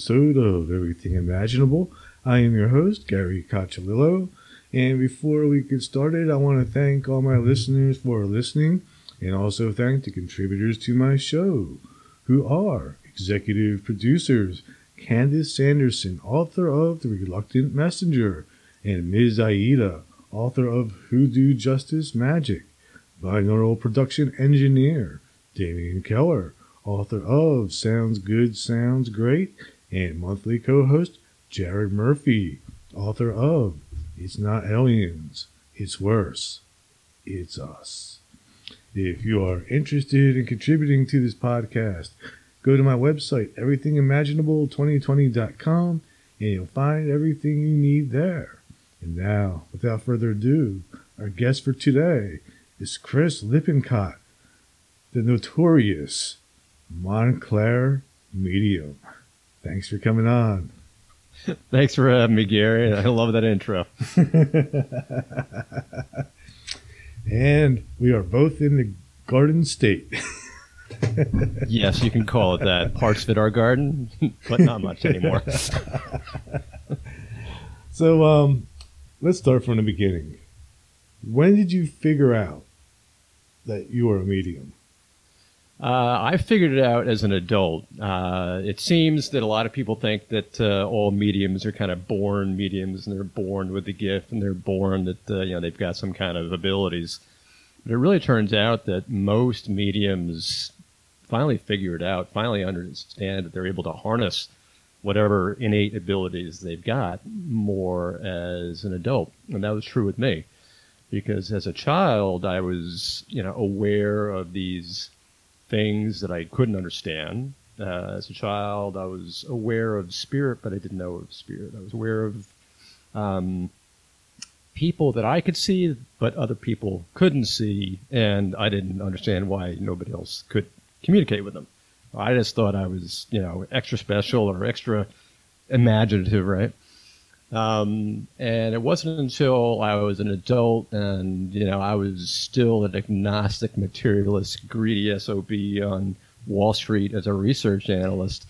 episode of Everything Imaginable. I am your host, Gary Cocciolillo. And before we get started, I want to thank all my listeners for listening and also thank the contributors to my show, who are executive producers Candace Sanderson, author of The Reluctant Messenger, and Ms. Aida, author of Hoodoo Justice Magic, binaural production engineer Damian Keller, author of Sounds Good, Sounds Great, and monthly co host Jared Murphy, author of It's Not Aliens, It's Worse, It's Us. If you are interested in contributing to this podcast, go to my website, everythingimaginable2020.com, and you'll find everything you need there. And now, without further ado, our guest for today is Chris Lippincott, the notorious Montclair medium. Thanks for coming on. Thanks for having me, Gary. I love that intro. and we are both in the Garden State. yes, you can call it that. Parts of it are garden, but not much anymore. so, um, let's start from the beginning. When did you figure out that you were a medium? Uh, I figured it out as an adult. Uh, it seems that a lot of people think that uh, all mediums are kind of born mediums, and they're born with the gift, and they're born that uh, you know they've got some kind of abilities. But it really turns out that most mediums finally figure it out, finally understand that they're able to harness whatever innate abilities they've got more as an adult, and that was true with me, because as a child I was you know aware of these things that I couldn't understand. Uh, as a child, I was aware of spirit, but I didn't know of spirit. I was aware of um, people that I could see, but other people couldn't see, and I didn't understand why nobody else could communicate with them. I just thought I was, you know, extra special or extra imaginative, right? Um, and it wasn't until I was an adult and, you know, I was still an agnostic, materialist, greedy SOB on Wall Street as a research analyst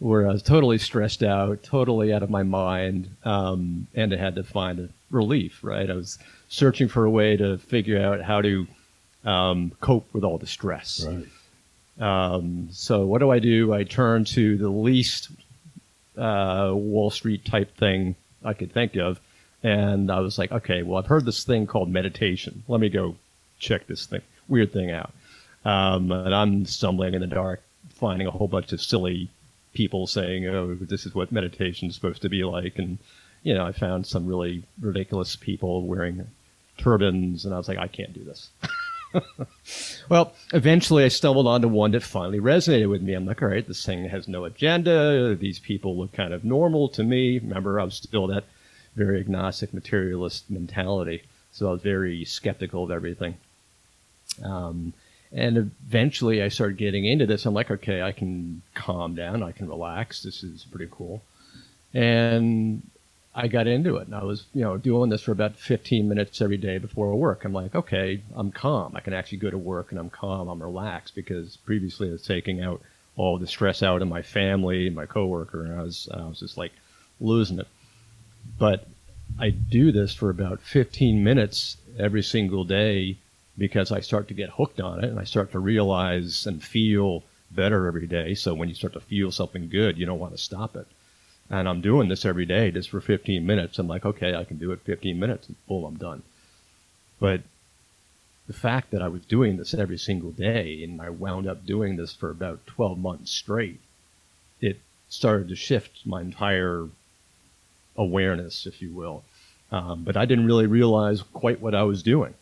where I was totally stressed out, totally out of my mind, um, and I had to find a relief, right? I was searching for a way to figure out how to um, cope with all the stress. Right. Um, so what do I do? I turn to the least uh, Wall Street type thing I could think of. And I was like, okay, well, I've heard this thing called meditation. Let me go check this thing, weird thing out. Um, and I'm stumbling in the dark, finding a whole bunch of silly people saying, oh, this is what meditation is supposed to be like. And, you know, I found some really ridiculous people wearing turbans, and I was like, I can't do this. well, eventually I stumbled onto one that finally resonated with me. I'm like, all right, this thing has no agenda. These people look kind of normal to me. Remember, I was still that very agnostic materialist mentality. So I was very skeptical of everything. Um, and eventually I started getting into this. I'm like, okay, I can calm down. I can relax. This is pretty cool. And I got into it and I was, you know, doing this for about 15 minutes every day before work. I'm like, okay, I'm calm. I can actually go to work and I'm calm. I'm relaxed because previously I was taking out all the stress out of my family, my coworker, and I was, I was just like losing it. But I do this for about 15 minutes every single day because I start to get hooked on it and I start to realize and feel better every day. So when you start to feel something good, you don't want to stop it and I'm doing this every day just for 15 minutes. I'm like, okay, I can do it 15 minutes, and boom, I'm done. But the fact that I was doing this every single day, and I wound up doing this for about 12 months straight, it started to shift my entire awareness, if you will. Um, but I didn't really realize quite what I was doing.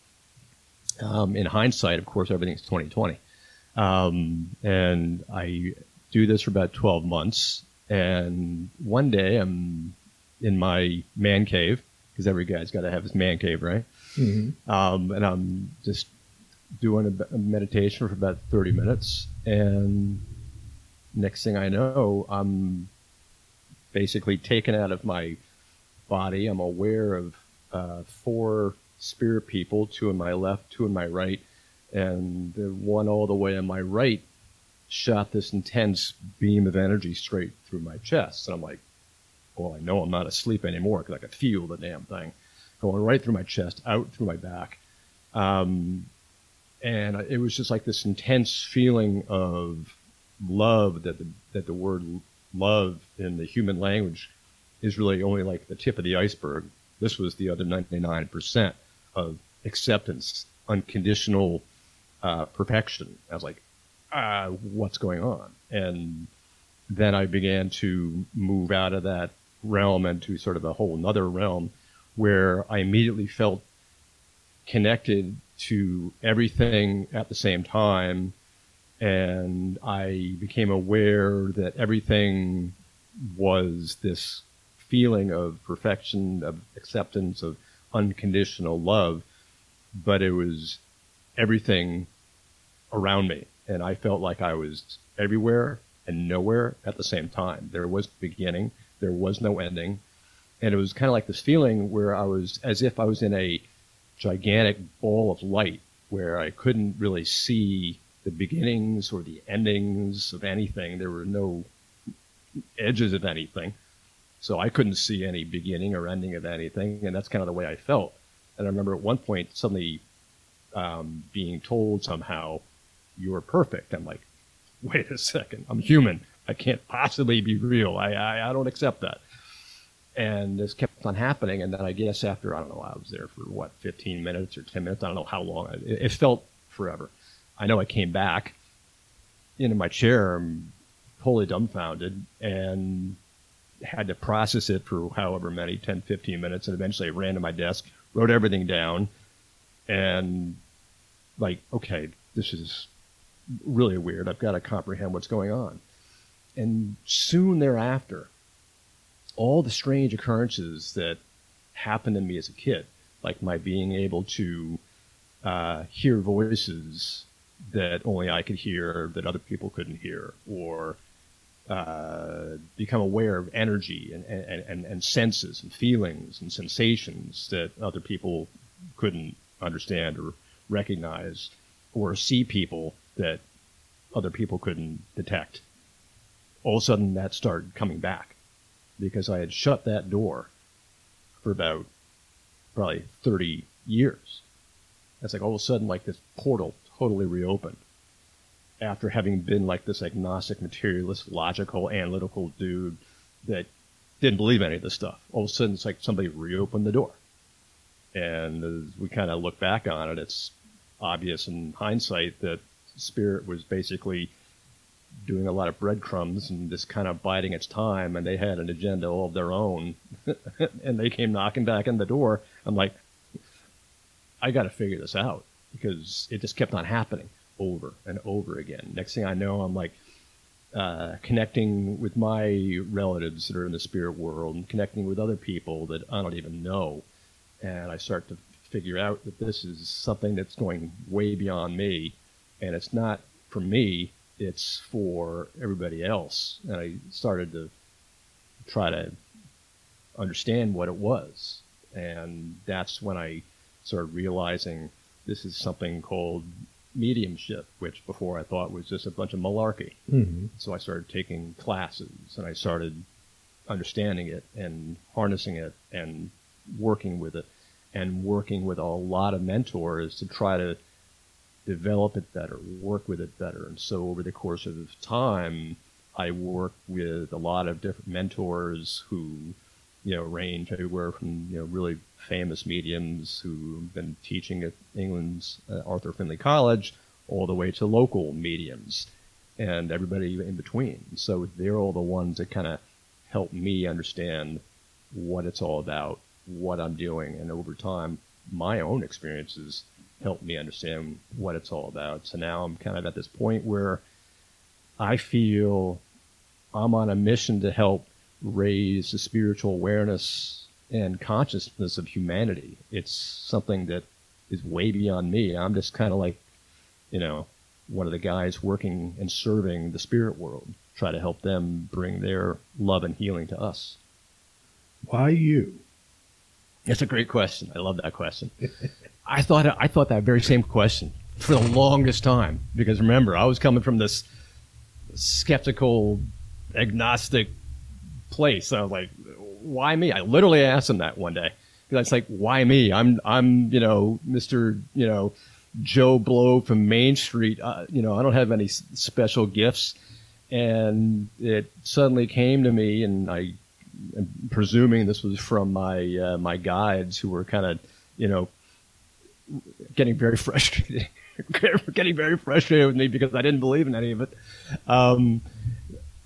Um, in hindsight, of course, everything's 2020. Um, and I do this for about 12 months and one day I'm in my man cave because every guy's got to have his man cave, right? Mm-hmm. Um, and I'm just doing a, meditation for about 30 minutes. And next thing I know, I'm basically taken out of my body. I'm aware of uh, four spirit people, two on my left, two on my right, and the one all the way on my right shot this intense beam of energy straight through my chest. And I'm like, well, I know I'm not asleep anymore because I could feel the damn thing going right through my chest, out through my back. Um, and it was just like this intense feeling of love that the, that the word love in the human language is really only like the tip of the iceberg. This was the other 99% of acceptance, unconditional uh, perfection. I was like, uh, what's going on? And then I began to move out of that realm into sort of a whole another realm where I immediately felt connected to everything at the same time. And I became aware that everything was this feeling of perfection, of acceptance, of unconditional love, but it was everything around me. And I felt like I was everywhere and nowhere at the same time. There was beginning, there was no ending. And it was kind of like this feeling where I was as if I was in a gigantic ball of light where I couldn't really see the beginnings or the endings of anything. There were no edges of anything. So I couldn't see any beginning or ending of anything. And that's kind of the way I felt. And I remember at one point suddenly um, being told somehow, you're perfect. I'm like, wait a second, I'm human. I can't possibly be real. I, I, I don't accept that. And this kept on happening. And then I guess after, I don't know, I was there for what, 15 minutes or 10 minutes. I don't know how long. It, it felt forever. I know I came back into my chair, I'm totally dumbfounded, and had to process it for however many 10, 15 minutes. And eventually I ran to my desk, wrote everything down, and like, okay, this is really weird. I've got to comprehend what's going on. And soon thereafter, all the strange occurrences that happened to me as a kid, like my being able to uh, hear voices that only I could hear that other people couldn't hear, or uh, become aware of energy and, and, and, and senses and feelings and sensations that other people couldn't understand or recognize, or see people that other people couldn't detect. All of a sudden, that started coming back because I had shut that door for about probably 30 years. It's like all of a sudden, like this portal totally reopened after having been like this agnostic, materialist, logical, analytical dude that didn't believe any of this stuff. All of a sudden, it's like somebody reopened the door. And as we kind of look back on it, it's obvious in hindsight that Spirit was basically doing a lot of breadcrumbs and just kind of biding its time, and they had an agenda all of their own. and they came knocking back on the door. I'm like, I got to figure this out because it just kept on happening over and over again. Next thing I know, I'm like uh, connecting with my relatives that are in the spirit world and connecting with other people that I don't even know. And I start to figure out that this is something that's going way beyond me. And it's not for me, it's for everybody else. And I started to try to understand what it was. And that's when I started realizing this is something called mediumship, which before I thought was just a bunch of malarkey. Mm-hmm. So I started taking classes and I started understanding it and harnessing it and working with it and working with a lot of mentors to try to develop it better, work with it better. And so over the course of time, I work with a lot of different mentors who, you know, range everywhere from, you know, really famous mediums who've been teaching at England's uh, Arthur Findlay College all the way to local mediums and everybody in between. So they're all the ones that kind of help me understand what it's all about, what I'm doing, and over time, my own experiences help me understand what it's all about. So now I'm kind of at this point where I feel I'm on a mission to help raise the spiritual awareness and consciousness of humanity. It's something that is way beyond me. I'm just kind of like, you know, one of the guys working and serving the spirit world, try to help them bring their love and healing to us. Why you? That's a great question. I love that question. I thought I thought that very same question for the longest time because remember I was coming from this skeptical, agnostic place. I was like, why me? I literally asked him that one day. Because it's like, why me? I'm, I'm, you know, Mr. You know, Joe Blow from Main Street. Uh, you know, I don't have any special gifts. And it suddenly came to me, and I am presuming this was from my uh, my guides who were kind of, you know, getting very frustrated, getting very frustrated with me because I didn't believe in any of it. Um,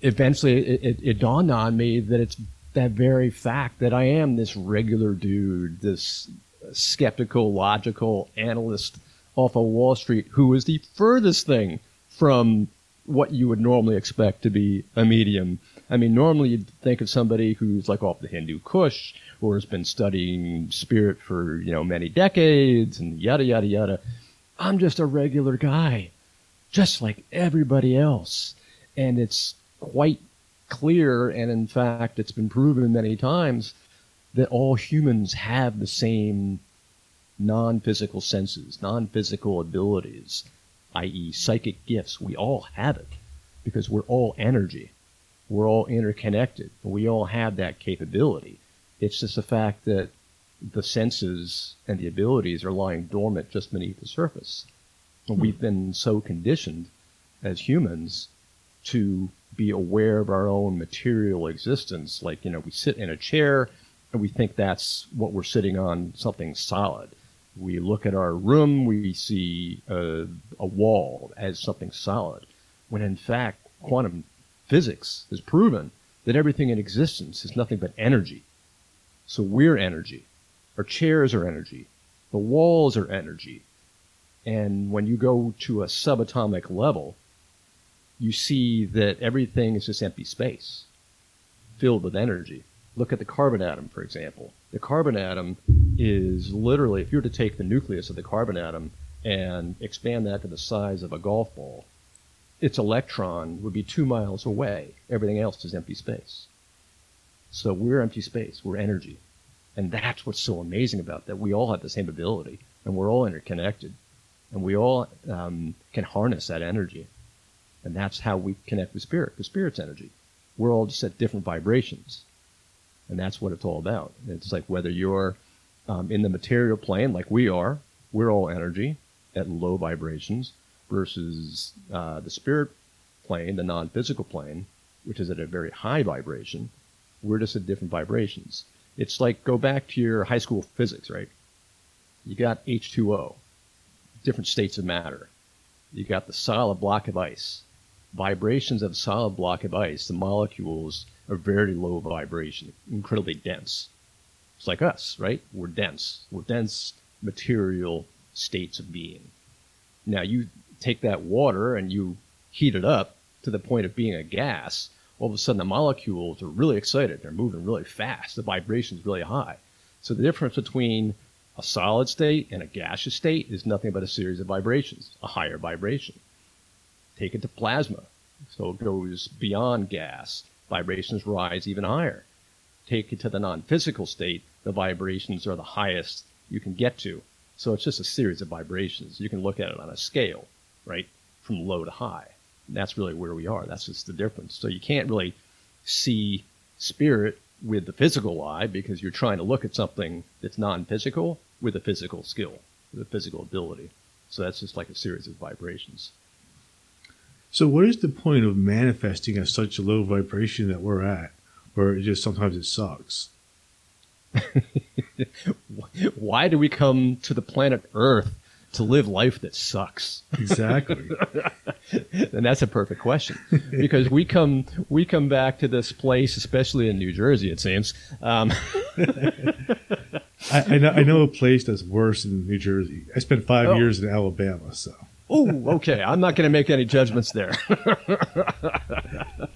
eventually, it, it, it dawned on me that it's that very fact that I am this regular dude, this skeptical, logical analyst off of Wall Street who is the furthest thing from what you would normally expect to be a medium. I mean, normally you'd think of somebody who's like off the Hindu Kush has been studying spirit for, you know, many decades and yada, yada, yada. I'm just a regular guy, just like everybody else. And it's quite clear, and in fact, it's been proven many times that all humans have the same non physical senses, non physical abilities, i.e., psychic gifts. We all have it because we're all energy. We're all interconnected. We all have that capability. It's just the fact that the senses and the abilities are lying dormant just beneath the surface. And we've hmm. been so conditioned as humans to be aware of our own material existence. Like, you know, we sit in a chair and we think that's what we're sitting on, something solid. We look at our room, we see a, a wall as something solid, when in fact, quantum physics has proven that everything in existence is nothing but energy. So we're energy. Our chairs are energy. The walls are energy. And when you go to a subatomic level, you see that everything is just empty space filled with energy. Look at the carbon atom, for example. The carbon atom is literally, if you were to take the nucleus of the carbon atom and expand that to the size of a golf ball, its electron would be two miles away. Everything else is empty space. So we're empty space, we're energy. And that's what's so amazing about that. We all have the same ability, and we're all interconnected, and we all um, can harness that energy. And that's how we connect with spirit, because spirit's energy. We're all just at different vibrations. And that's what it's all about. It's like whether you're um, in the material plane, like we are, we're all energy at low vibrations, versus uh, the spirit plane, the non physical plane, which is at a very high vibration. We're just at different vibrations. It's like go back to your high school physics, right? You got H2O, different states of matter. You got the solid block of ice. Vibrations of solid block of ice, the molecules are very low vibration, incredibly dense. It's like us, right? We're dense. We're dense material states of being. Now you take that water and you heat it up to the point of being a gas, all of a sudden the molecules are really excited. They're moving really fast. The vibration is really high. So the difference between a solid state and a gaseous state is nothing but a series of vibrations, a higher vibration. Take it to plasma. So it goes beyond gas. Vibrations rise even higher. Take it to the non physical state, the vibrations are the highest you can get to. So it's just a series of vibrations. You can look at it on a scale, right? From low to high. That's really where we are. That's just the difference. So you can't really see spirit with the physical eye because you're trying to look at something that's non physical with a physical skill, with a physical ability. So that's just like a series of vibrations. So, what is the point of manifesting at such a low vibration that we're at, where it just sometimes it sucks? Why do we come to the planet Earth to live life that sucks? Exactly. and that's a perfect question because we come we come back to this place, especially in New Jersey, it seems. Um, I, I, know, I know a place that's worse than New Jersey. I spent five Oh. years in Alabama, so oh, okay. I'm not going to make any judgments there.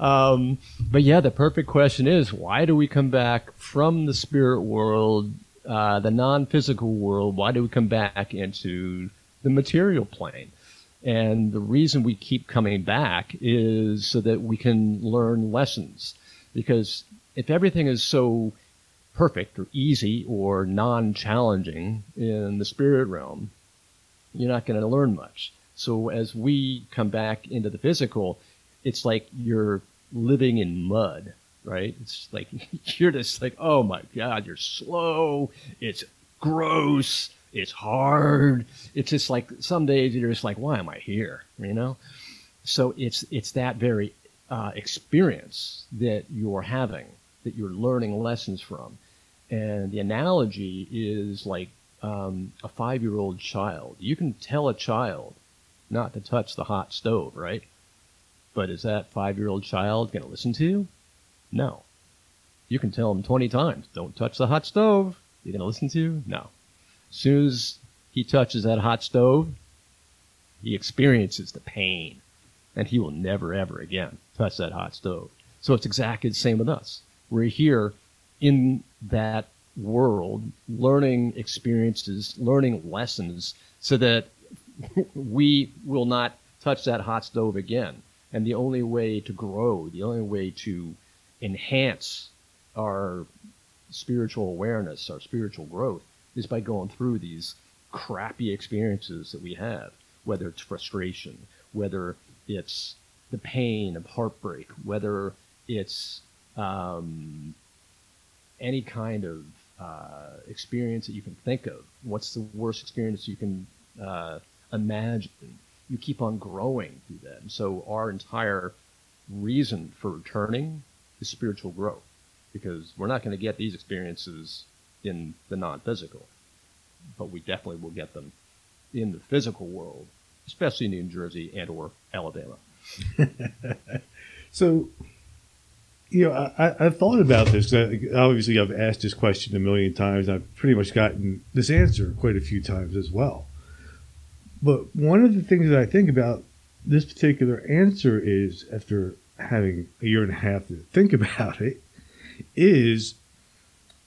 um, but yeah, the perfect question is why do we come back from the spirit world, uh, the non physical world? Why do we come back into the material plane? And the reason we keep coming back is so that we can learn lessons. Because if everything is so perfect or easy or non challenging in the spirit realm, you're not going to learn much. So as we come back into the physical, it's like you're living in mud, right? It's like you're just like, oh my god, you're slow. It's gross. It's hard. It's just like some days you're just like, why am I here? You know. So it's it's that very uh, experience that you're having that you're learning lessons from, and the analogy is like um, a five year old child. You can tell a child not to touch the hot stove, right? But is that five year old child going to listen to you? No. You can tell him 20 times, don't touch the hot stove. You going to listen to you? No. As soon as he touches that hot stove, he experiences the pain and he will never ever again touch that hot stove. So it's exactly the same with us. We're here in that world, learning experiences, learning lessons, so that we will not touch that hot stove again. And the only way to grow, the only way to enhance our spiritual awareness, our spiritual growth, is by going through these crappy experiences that we have, whether it's frustration, whether it's the pain of heartbreak, whether it's um, any kind of uh, experience that you can think of. What's the worst experience you can uh, imagine? You keep on growing through that. And so our entire reason for returning is spiritual growth because we're not going to get these experiences in the non-physical, but we definitely will get them in the physical world, especially in New Jersey and or Alabama. so, you know, I, I thought about this because obviously I've asked this question a million times. I've pretty much gotten this answer quite a few times as well. But one of the things that I think about this particular answer is after having a year and a half to think about it is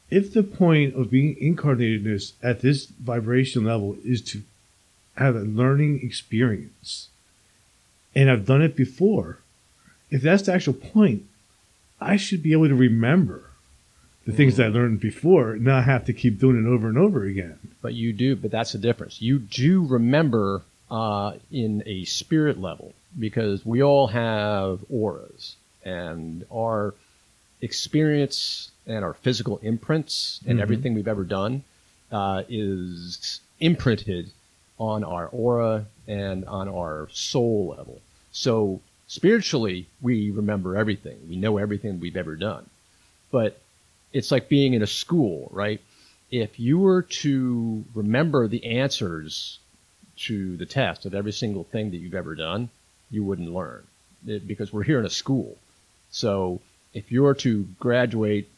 if the point of being incarnatedness at this vibration level is to have a learning experience and I've done it before, if that's the actual point, I should be able to remember the things I learned before, not have to keep doing it over and over again. But you do, but that's the difference. You do remember uh, in a spirit level because we all have auras and our experience and our physical imprints and mm-hmm. everything we've ever done uh, is imprinted on our aura and on our soul level. So spiritually, we remember everything. We know everything we've ever done. But it's like being in a school, right? If you were to remember the answers to the test of every single thing that you've ever done, you wouldn't learn it, because we're here in a school. So if you're to graduate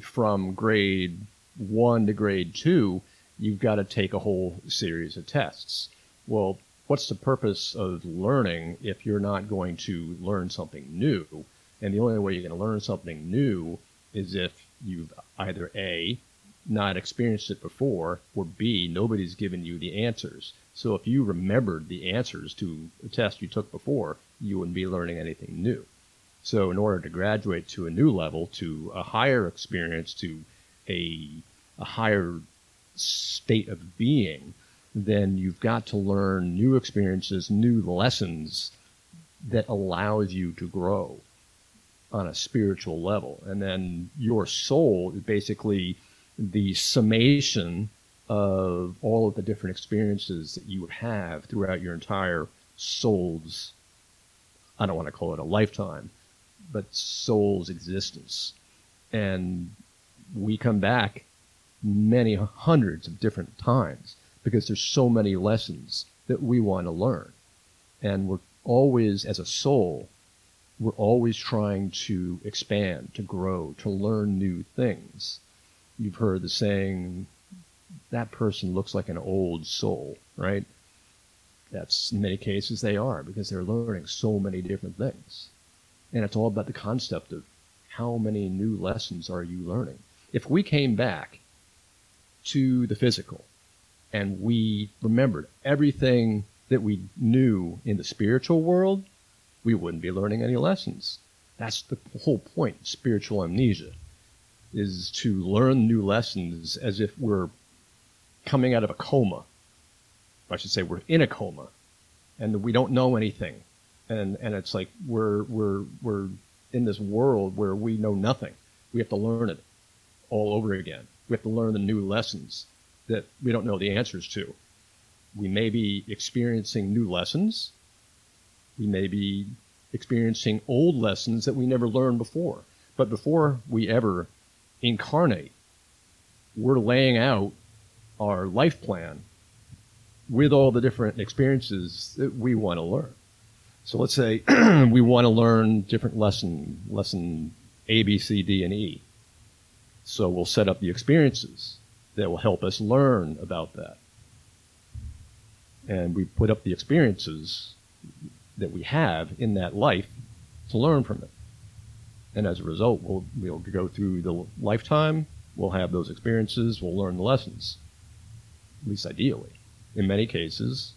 from grade one to grade two, you've got to take a whole series of tests. Well, what's the purpose of learning if you're not going to learn something new? And the only way you're going to learn something new is if you've either A, not experienced it before, or B, nobody's given you the answers. So if you remembered the answers to a test you took before, you wouldn't be learning anything new. So in order to graduate to a new level, to a higher experience, to a, a higher state of being, then you've got to learn new experiences, new lessons that allows you to grow on a spiritual level. And then your soul is basically the summation of all of the different experiences that you have throughout your entire soul's, I don't want to call it a lifetime, but soul's existence. And we come back many hundreds of different times because there's so many lessons that we want to learn. And we're always, as a soul, we're always trying to expand, to grow, to learn new things. You've heard the saying, that person looks like an old soul, right? That's in many cases they are because they're learning so many different things. And it's all about the concept of how many new lessons are you learning? If we came back to the physical and we remembered everything that we knew in the spiritual world, we wouldn't be learning any lessons. That's the whole point, spiritual amnesia, is to learn new lessons as if we're coming out of a coma. I should say we're in a coma and we don't know anything, and and it's like we're we're we're in this world where we know nothing. We have to learn it all over again. We have to learn the new lessons that we don't know the answers to. We may be experiencing new lessons. We may be experiencing old lessons that we never learned before. But before we ever incarnate, we're laying out our life plan with all the different experiences that we want to learn. So let's say we want to learn different lesson, lesson A, B, C, D, and E. So we'll set up the experiences that will help us learn about that. And we put up the experiences that we have in that life to learn from it. And as a result, we'll, we'll go through the lifetime, we'll have those experiences, we'll learn the lessons, at least ideally. In many cases,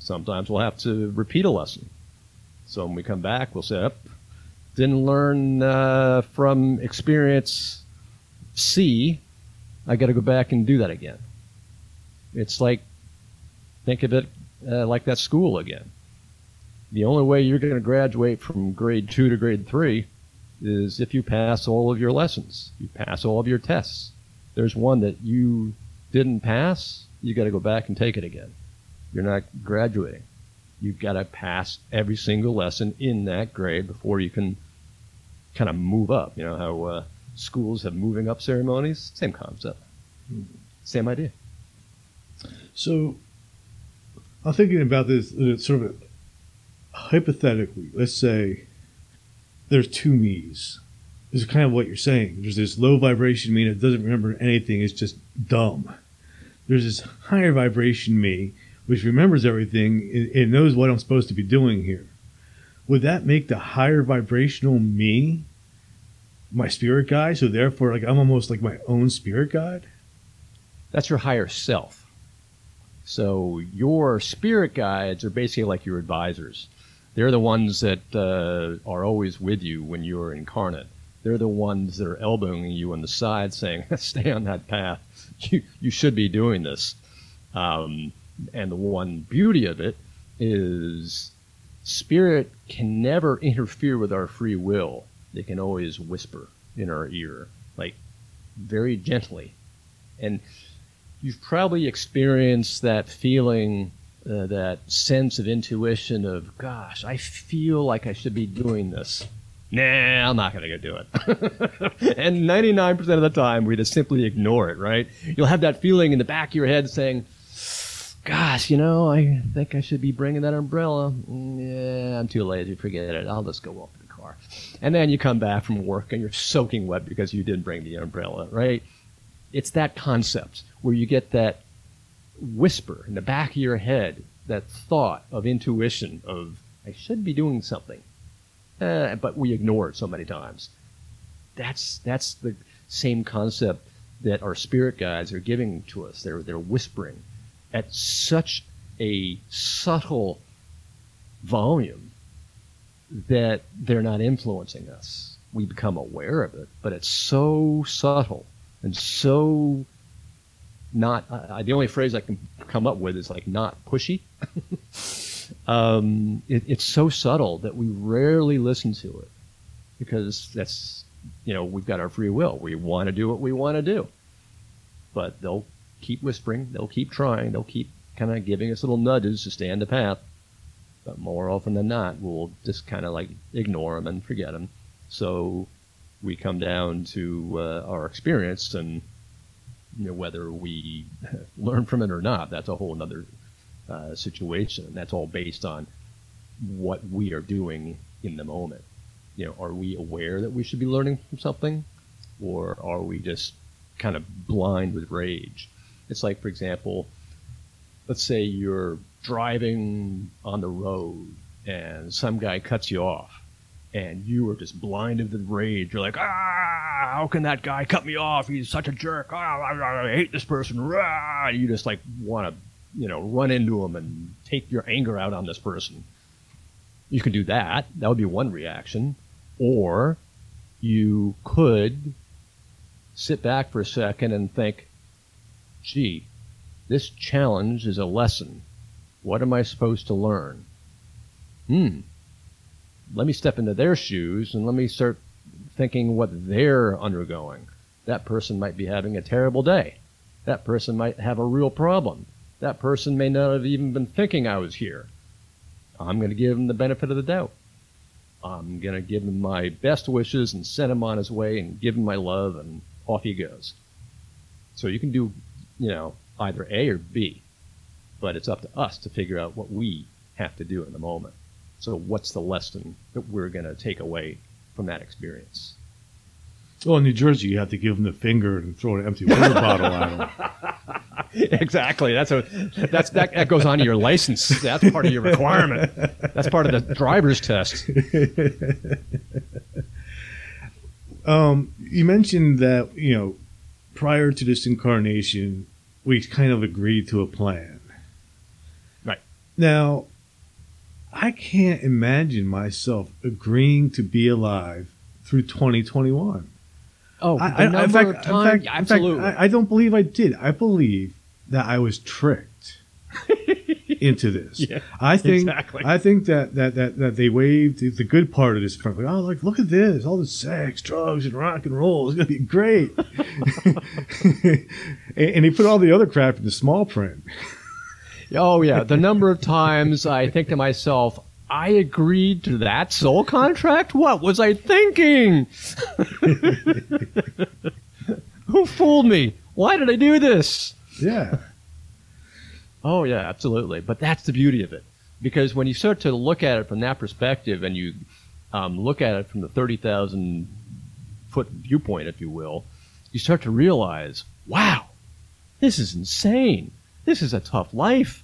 sometimes we'll have to repeat a lesson. So when we come back, we'll say, oh, didn't learn uh, from experience C, I got to go back and do that again. It's like, think of it uh, like that school again. The only way you're going to graduate from grade two to grade three is if you pass all of your lessons, you pass all of your tests. There's one that you didn't pass, you got to go back and take it again. You're not graduating. You've got to pass every single lesson in that grade before you can kind of move up. You know how uh, schools have moving up ceremonies? Same concept. Same idea. So I'm thinking about this sort of hypothetically. Let's say there's two me's. This is kind of what you're saying. There's this low vibration me that doesn't remember anything, it's just dumb. There's this higher vibration me, which remembers everything and knows what I'm supposed to be doing here. Would that make the higher vibrational me my spirit guide? So therefore, like I'm almost like my own spirit guide? That's your higher self. So your spirit guides are basically like your advisors. They're the ones that uh, are always with you when you're incarnate. They're the ones that are elbowing you on the side, saying, "Stay on that path. You you should be doing this." Um, and the one beauty of it is, spirit can never interfere with our free will. They can always whisper in our ear, like very gently, and you've probably experienced that feeling uh, that sense of intuition of, gosh, I feel like I should be doing this. Nah, I'm not going to go do it. and 99% of the time, we just simply ignore it, right? You'll have that feeling in the back of your head saying, gosh, you know, I think I should be bringing that umbrella. Mm, yeah, I'm too lazy. Forget it. I'll just go walk to the car. And then you come back from work and you're soaking wet because you didn't bring the umbrella, right? It's that concept where you get that whisper in the back of your head, that thought of intuition of I should be doing something, uh, but we ignore it so many times. That's that's the same concept that our spirit guides are giving to us. They're they're whispering at such a subtle volume that they're not influencing us. We become aware of it, but it's so subtle and so not uh, the only phrase I can come up with is like not pushy. um, it, it's so subtle that we rarely listen to it because that's you know we've got our free will. We want to do what we want to do, but they'll keep whispering. They'll keep trying. They'll keep kind of giving us little nudges to stay on the path. But more often than not, we'll just kind of like ignore them and forget them. So we come down to uh, our experience and you know, whether we learn from it or not, that's a whole other uh, situation. That's all based on what we are doing in the moment. You know, are we aware that we should be learning from something, or are we just kind of blind with rage? It's like, for example, let's say you're driving on the road and some guy cuts you off and you are just blinded with rage. You're like, ah, how can that guy cut me off? He's such a jerk. Ah, I, I hate this person. Ah, you just like want to, you know, run into him and take your anger out on this person. You could do that. That would be one reaction. Or you could sit back for a second and think, gee, this challenge is a lesson. What am I supposed to learn? hmm, let me step into their shoes and let me start thinking what they're undergoing. That person might be having a terrible day. That person might have a real problem. That person may not have even been thinking I was here. I'm going to give him the benefit of the doubt. I'm going to give him my best wishes and send him on his way and give him my love, and off he goes. So you can do, you know, either A or B, but it's up to us to figure out what we have to do in the moment. So, what's the lesson that we're going to take away from that experience? Well, in New Jersey, you have to give them the finger and throw an empty water bottle at them. exactly. That's a that's that, that goes on to your license. That's part of your requirement. That's part of the driver's test. Um, you mentioned that you know prior to this incarnation, we kind of agreed to a plan. Right. Now, I can't imagine myself agreeing to be alive through 2021. Oh, the I, I, in number fact, of times, fact- in fact. I, I don't believe I did. I believe that I was tricked into this. Yeah, I think exactly. I think that that that, that they waved the, the good part of this front. Like, oh, like look at this, all this sex, drugs, and rock and roll is gonna be great. and, and he put all the other crap in the small print. Oh yeah, the number of times I think to myself, I agreed to that soul contract. What was I thinking? Who fooled me? Why did I do this? Yeah. Oh yeah, absolutely. But that's the beauty of it, because when you start to look at it from that perspective, and you um, look at it from the thirty thousand foot viewpoint, if you will, you start to realize, wow, this is insane. This is a tough life,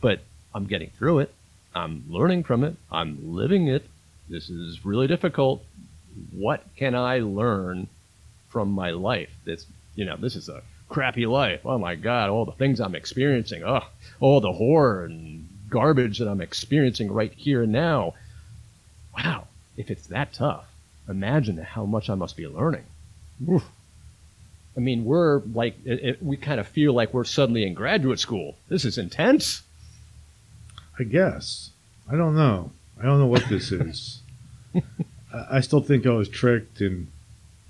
but I'm getting through it. I'm learning from it. I'm living it. This is really difficult. What can I learn from my life? This, you know, this is a crappy life. Oh my God, all the things I'm experiencing. Oh, all the horror and garbage that I'm experiencing right here and now. Wow, if it's that tough, imagine how much I must be learning. Oof. I mean, we're like, it, it, we kind of feel like we're suddenly in graduate school. This is intense. I guess. I don't know. I don't know what this is. I, I still think I was tricked and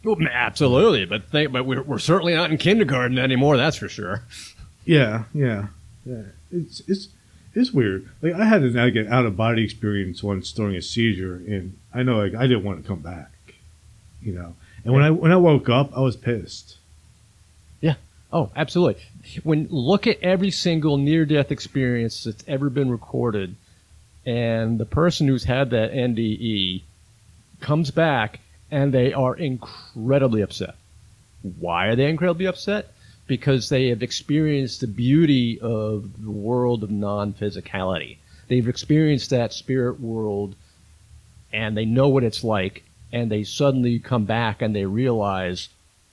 Well, absolutely, but think, but we're, we're certainly not in kindergarten anymore. That's for sure. Yeah, yeah, yeah. It's it's it's weird. Like I had an like, out of body experience once during a seizure, and I know like I didn't want to come back. You know, and when I when I woke up, I was pissed. Oh, absolutely. When look at every single near-death experience that's ever been recorded, and the person who's had that NDE comes back and they are incredibly upset. Why are they incredibly upset? Because they have experienced the beauty of the world of non-physicality. They've experienced that spirit world, and they know what it's like, and they suddenly come back and they realize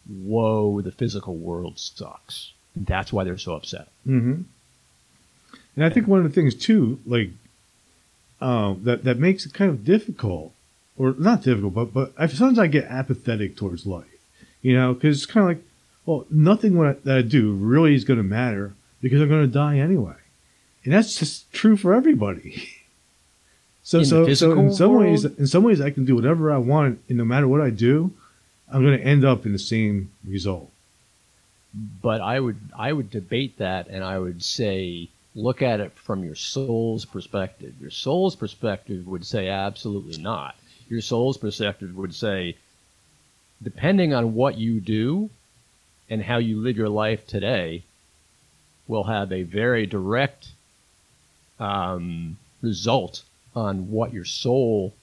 whoa, the physical world sucks. And that's why they're so upset. Mm-hmm. And I think one of the things too, like um, that that makes it kind of difficult, or not difficult, but but I, sometimes I get apathetic towards life. You know, because it's kind of like, well, nothing what I, that I do really is going to matter because I'm going to die anyway, and that's just true for everybody. So In the so so in some ways, in some ways, I can do whatever I want, and no matter what I do, I'm going to end up in the same result. But I would I would debate that and I would say look at it from your soul's perspective. Your soul's perspective would say absolutely not. Your soul's perspective would say depending on what you do and how you live your life today will have a very direct um, result on what your soul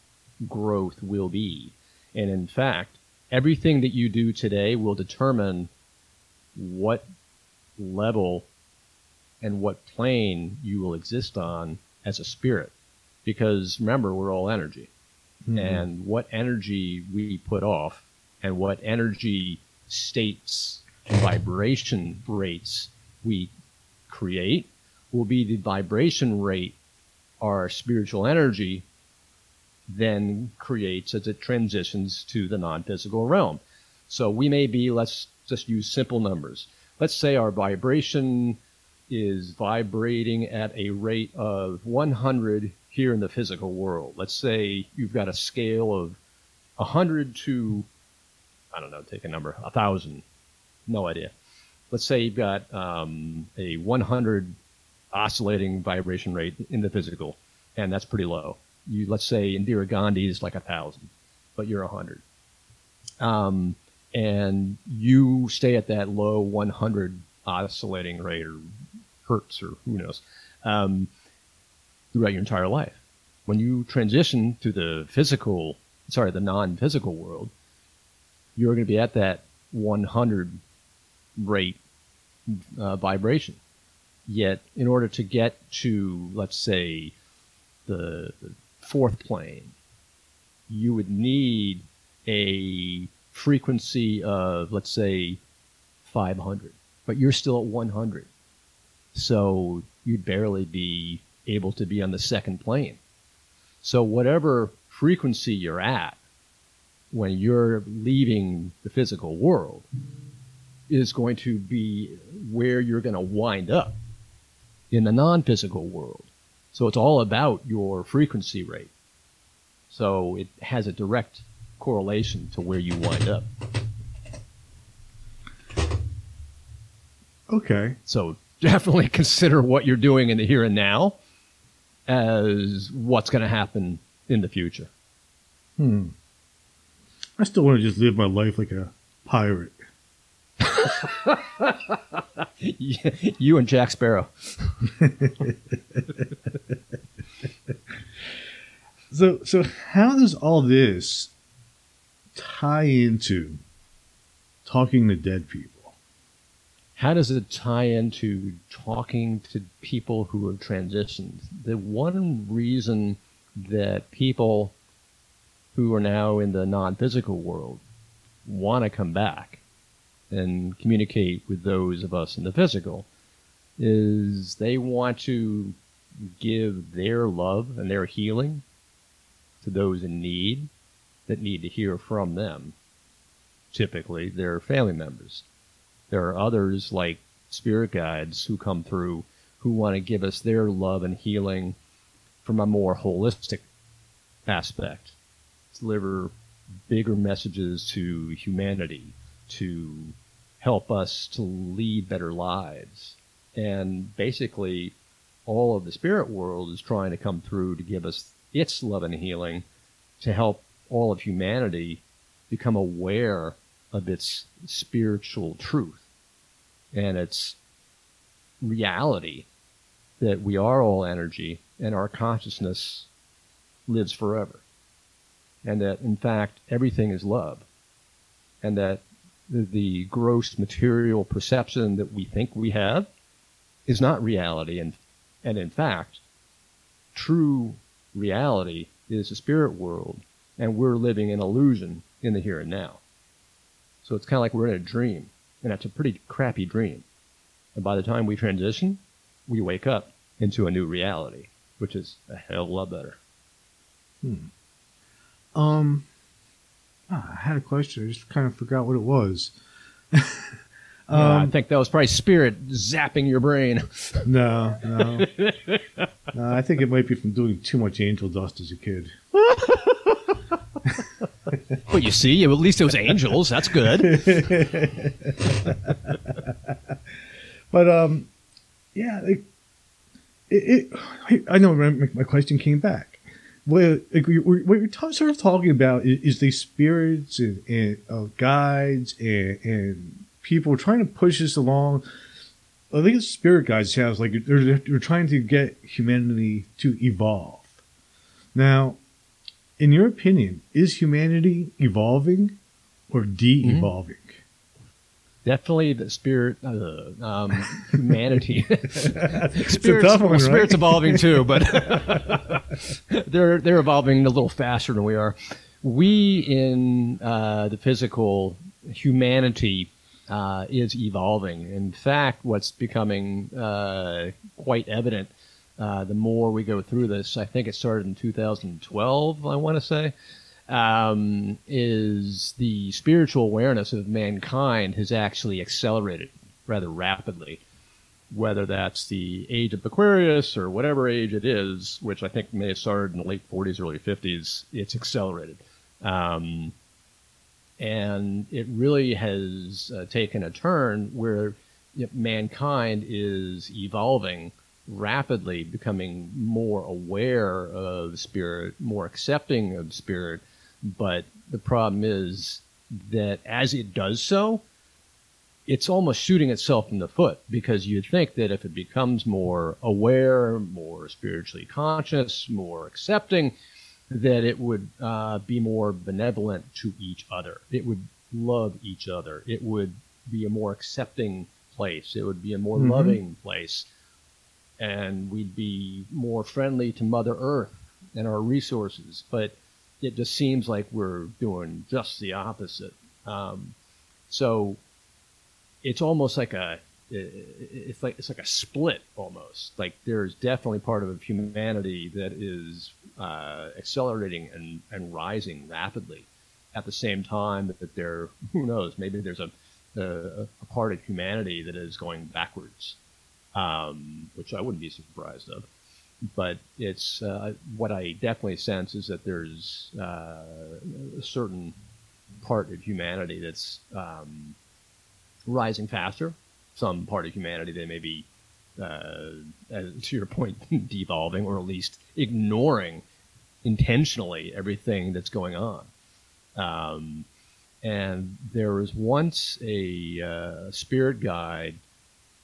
growth will be. And in fact, everything that you do today will determine what level and what plane you will exist on as a spirit. Because remember, we're all energy. Mm-hmm. And what energy we put off and what energy states and vibration rates we create will be the vibration rate our spiritual energy then creates as it transitions to the non-physical realm. So we may be, let's just use simple numbers. Let's say our vibration is vibrating at a rate of 100 here in the physical world. Let's say you've got a scale of 100 to, I don't know, take a number, 1,000. No idea. Let's say you've got um, a 100 oscillating vibration rate in the physical, and that's pretty low. You let's say Indira Gandhi is like a thousand, but you're a hundred, um, and you stay at that low 100 oscillating rate or hertz or who knows um, throughout your entire life. When you transition to the physical, sorry, the non-physical world, you're going to be at that 100 rate uh, vibration. Yet, in order to get to, let's say, the, the fourth plane, you would need a frequency of, let's say, 500, but you're still at 100. So you'd barely be able to be on the second plane. So, whatever frequency you're at when you're leaving the physical world is going to be where you're going to wind up in the non physical world. So it's all about your frequency rate. So it has a direct correlation to where you wind up. Okay. So definitely consider what you're doing in the here and now as what's going to happen in the future. Hmm. I still want to just live my life like a pirate. you and Jack Sparrow. so, so how does all this tie into talking to dead people? How does it tie into talking to people who have transitioned? The one reason that people who are now in the non-physical world want to come back and communicate with those of us in the physical is they want to give their love and their healing to those in need that need to hear from them. Typically, their family members. There are others like spirit guides who come through who want to give us their love and healing from a more holistic aspect. Deliver bigger messages to humanity, to help us to lead better lives. And basically, all of the spirit world is trying to come through to give us its love and healing to help all of humanity become aware of its spiritual truth and its reality that we are all energy and our consciousness lives forever. And that, in fact, everything is love. And that the, gross material perception that we think we have is not reality. And, and in fact, true reality is the spirit world, and we're living an illusion in the here and now. So it's kind of like we're in a dream, and that's a pretty crappy dream. And by the time we transition, we wake up into a new reality, which is a hell of a lot better. Hmm. Um, ah, I had a question. I just kind of forgot what it was. um, yeah, I think that was probably spirit zapping your brain. No, no. no. I think it might be from doing too much angel dust as a kid. well, you see, at least it was angels. That's good. but um, yeah, it, it, it, I know my, my question came back what, what you're sort of talking about is, is the spirits and, and uh, guides and, and, people trying to push us along. I think it's spirit guides sounds like they're, they're trying to get humanity to evolve. Now, in your opinion, is humanity evolving or de-evolving? Mm-hmm. Definitely the spirit, uh, um, humanity. spirits, one, well, spirits evolving too, but they're they're evolving a little faster than we are. We in uh, the physical humanity uh, is evolving. In fact, what's becoming uh, quite evident uh, the more we go through this, I think it started in 2012. I want to say um, is the spiritual awareness of mankind has actually accelerated rather rapidly. whether that's the age of Aquarius or whatever age it is, which I think may have started in the late 40s, early 50s, it's accelerated. Um, and it really has uh, taken a turn where you know, mankind is evolving rapidly, becoming more aware of spirit, more accepting of spirit. But the problem is that as it does so, it's almost shooting itself in the foot because you'd think that if it becomes more aware, more spiritually conscious, more accepting, that it would uh, be more benevolent to each other. It would love each other. It would be a more accepting place. It would be a more mm-hmm. loving place. And we'd be more friendly to Mother Earth and our resources. But it just seems like we're doing just the opposite. Um, so it's almost like a it's like it's like a split almost. Like there's definitely part of humanity that is uh, accelerating and, and rising rapidly. At the same time that there, who knows, maybe there's a, a, a part of humanity that is going backwards, um, which I wouldn't be surprised of. But it's uh, what I definitely sense is that there's uh, a certain part of humanity that's um, rising faster. Some part of humanity that may be, uh, to your point, devolving or at least ignoring intentionally everything that's going on. Um, and there was once a uh, spirit guide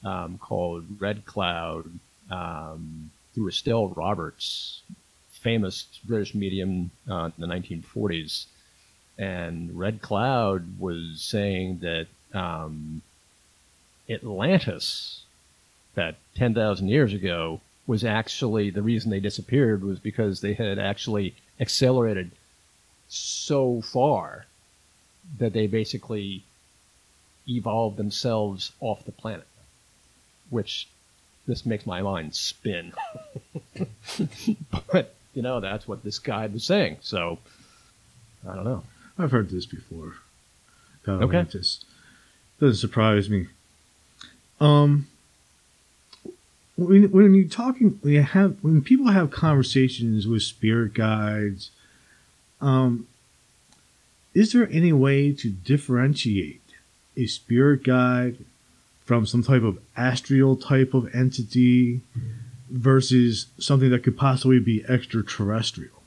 um, called Red Cloud um, through Estelle Roberts, famous British medium uh, in the 1940s. And Red Cloud was saying that um, Atlantis, that 10,000 years ago, was actually the reason they disappeared was because they had actually accelerated so far that they basically evolved themselves off the planet, which this makes my mind spin. but, you know, that's what this guide was saying. So, I don't know. I've heard this before. About okay. Doesn't surprise me. Um, when when you're talking, when you have when people have conversations with spirit guides, um, is there any way to differentiate a spirit guide from some type of astral type of entity versus something that could possibly be extraterrestrial?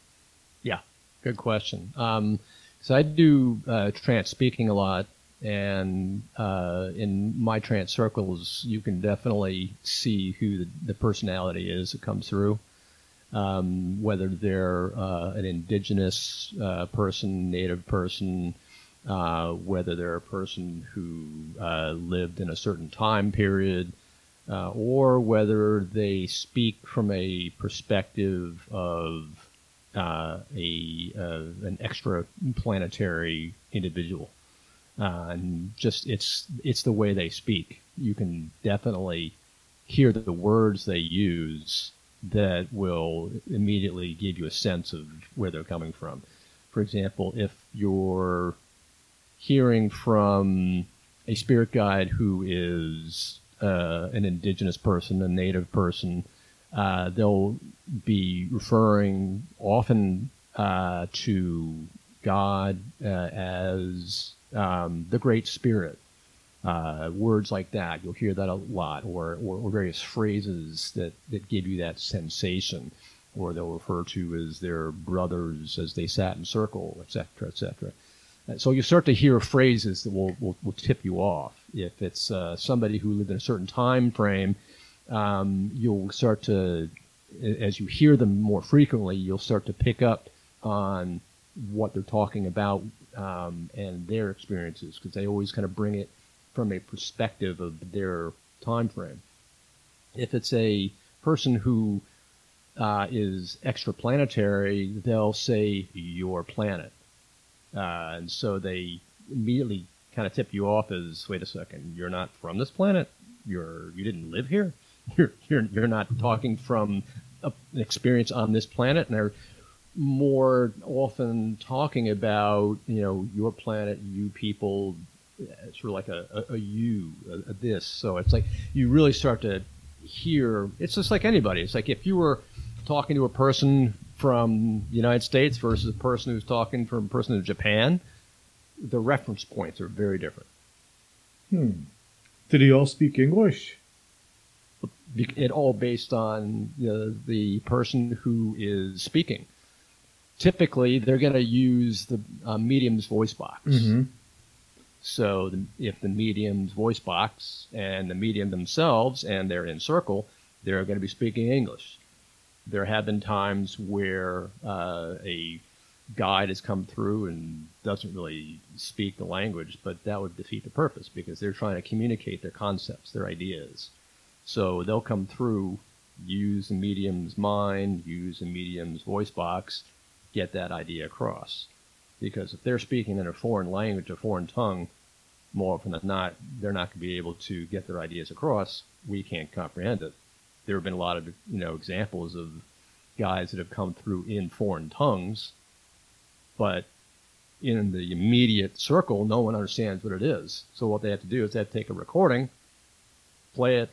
Yeah, good question. Um, so I do uh, trance speaking a lot, and uh, in my trance circles, you can definitely see who the, the personality is that comes through. Um, whether they're uh, an indigenous uh, person, native person, uh, whether they're a person who uh, lived in a certain time period, uh, or whether they speak from a perspective of a an extra planetary individual uh, and just it's it's the way they speak. You can definitely hear the words they use that will immediately give you a sense of where they're coming from. For example, if you're hearing from a spirit guide who is uh, an indigenous person, a native person, uh, they'll be referring often uh, to God uh, as um, the Great Spirit. Uh, words like that, you'll hear that a lot, or, or, or, various phrases that, that give you that sensation, or they'll refer to as their brothers as they sat in circle, etc., etc. Uh, so you start to hear phrases that will, will, will tip you off. If it's uh, somebody who lived in a certain time frame, um, you'll start to, as you hear them more frequently, you'll start to pick up on what they're talking about um, and their experiences because they always kind of bring it from a perspective of their time frame. If it's a person who uh, is extraplanetary, they'll say your planet, uh, and so they immediately kind of tip you off as, wait a second, you're not from this planet. You're you didn't live here. You're you're you're not talking from a, an experience on this planet, and they're more often talking about you know your planet, you people, sort of like a, a, a you, a, a this. So it's like you really start to hear. It's just like anybody. It's like if you were talking to a person from the United States versus a person who's talking from a person in Japan, the reference points are very different. Hmm. Did he all speak English? It all based on you know, the person who is speaking. Typically, they're going to use the uh, medium's voice box. Mm-hmm. So the, if the medium's voice box and the medium themselves and they're in circle, they're going to be speaking English. There have been times where uh, a guide has come through and doesn't really speak the language, but that would defeat the purpose because they're trying to communicate their concepts, their ideas. So they'll come through, use the medium's mind, use the medium's voice box, get that idea across because if they're speaking in a foreign language, a foreign tongue, more often than not, they're not going to be able to get their ideas across. We can't comprehend it. There have been a lot of you know examples of guys that have come through in foreign tongues, but in the immediate circle, no one understands what it is. So what they have to do is they have to take a recording, play it,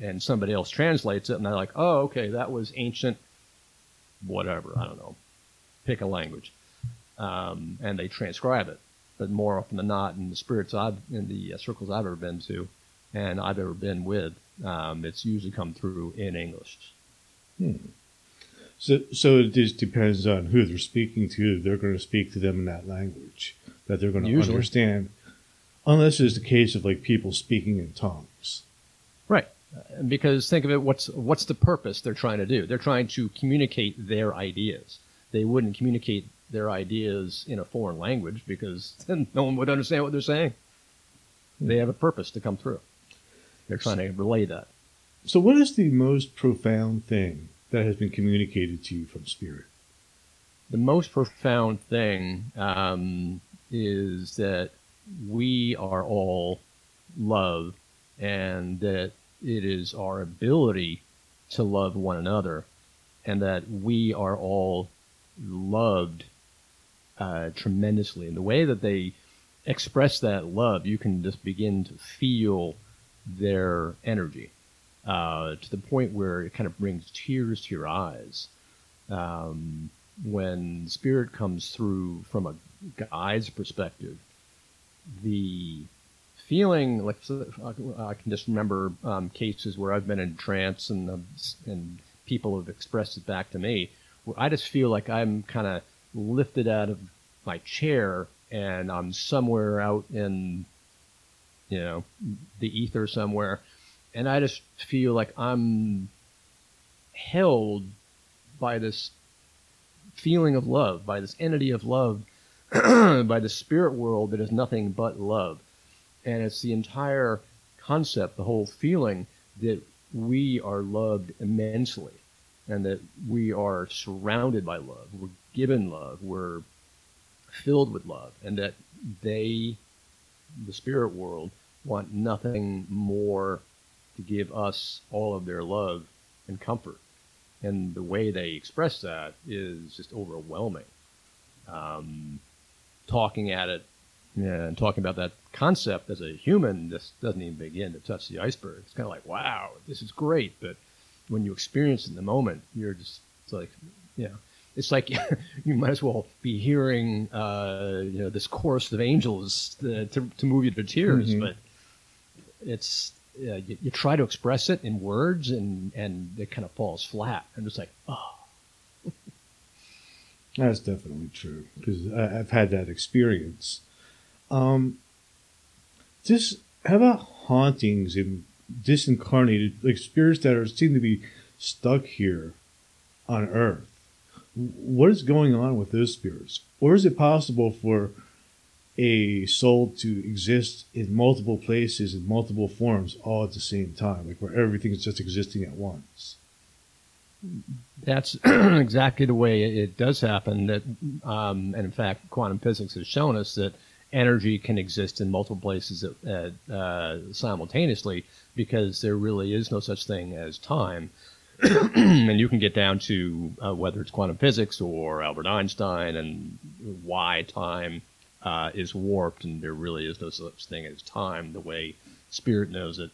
and somebody else translates it, and they're like, "Oh, okay, that was ancient, whatever. I don't know. Pick a language." um, and they transcribe it. But more often than not, in the spirits I've in the uh, circles I've ever been to, and I've ever been with, um, it's usually come through in English. So, so it just depends on who they're speaking to. They're going to speak to them in that language that they're going to Usually. understand, unless it's the case of like people speaking in tongues. Right. Uh, Because think of it, what's what's the purpose they're trying to do? They're trying to communicate their ideas. They wouldn't communicate their ideas in a foreign language because then no one would understand what they're saying. They have a purpose to come through. They're trying to relay that. So, what is the most profound thing that has been communicated to you from spirit? the most profound thing um, is that we are all love and that it is our ability to love one another and that we are all loved uh, tremendously. And the way that they express that love, you can just begin to feel their energy uh, to the point where it kind of brings tears to your eyes. Um, when spirit comes through from a guide's perspective, the feeling like I can just remember um, cases where I've been in trance and and people have expressed it back to me, where I just feel like I'm kind of lifted out of my chair and I'm somewhere out in you know the ether somewhere, and I just feel like I'm held by this feeling of love, by this entity of love, by the spirit world that is nothing but love. And it's the entire concept, the whole feeling that we are loved immensely and that we are surrounded by love. We're given love. We're filled with love. And that they, the spirit world, want nothing more to give us all of their love and comfort and the way they express that is just overwhelming. Um, talking at it and talking about that concept as a human, this doesn't even begin to touch the iceberg. It's kind of like, wow, this is great, but when you experience it in the moment, you're just it's like, you know, it's like you might as well be hearing, uh, you know, this chorus of angels uh, to to move you to tears, Mhm. but it's uh, you, you try to express it in words and and it kind of falls flat. I'm just like, oh, That's definitely true because I've had that experience. Um, just how about hauntings and disincarnated, like spirits that are seem to be stuck here on Earth? What is going on with those spirits, or is it possible for a soul to exist in multiple places in multiple forms all at the same time, like where everything is just existing at once? That's exactly the way it does happen. That, um, and in fact, quantum physics has shown us that energy can exist in multiple places at, at, uh, simultaneously because there really is no such thing as time. and you can get down to uh, whether it's quantum physics or Albert Einstein and why time uh, is warped, and there really is no such thing as time the way spirit knows it.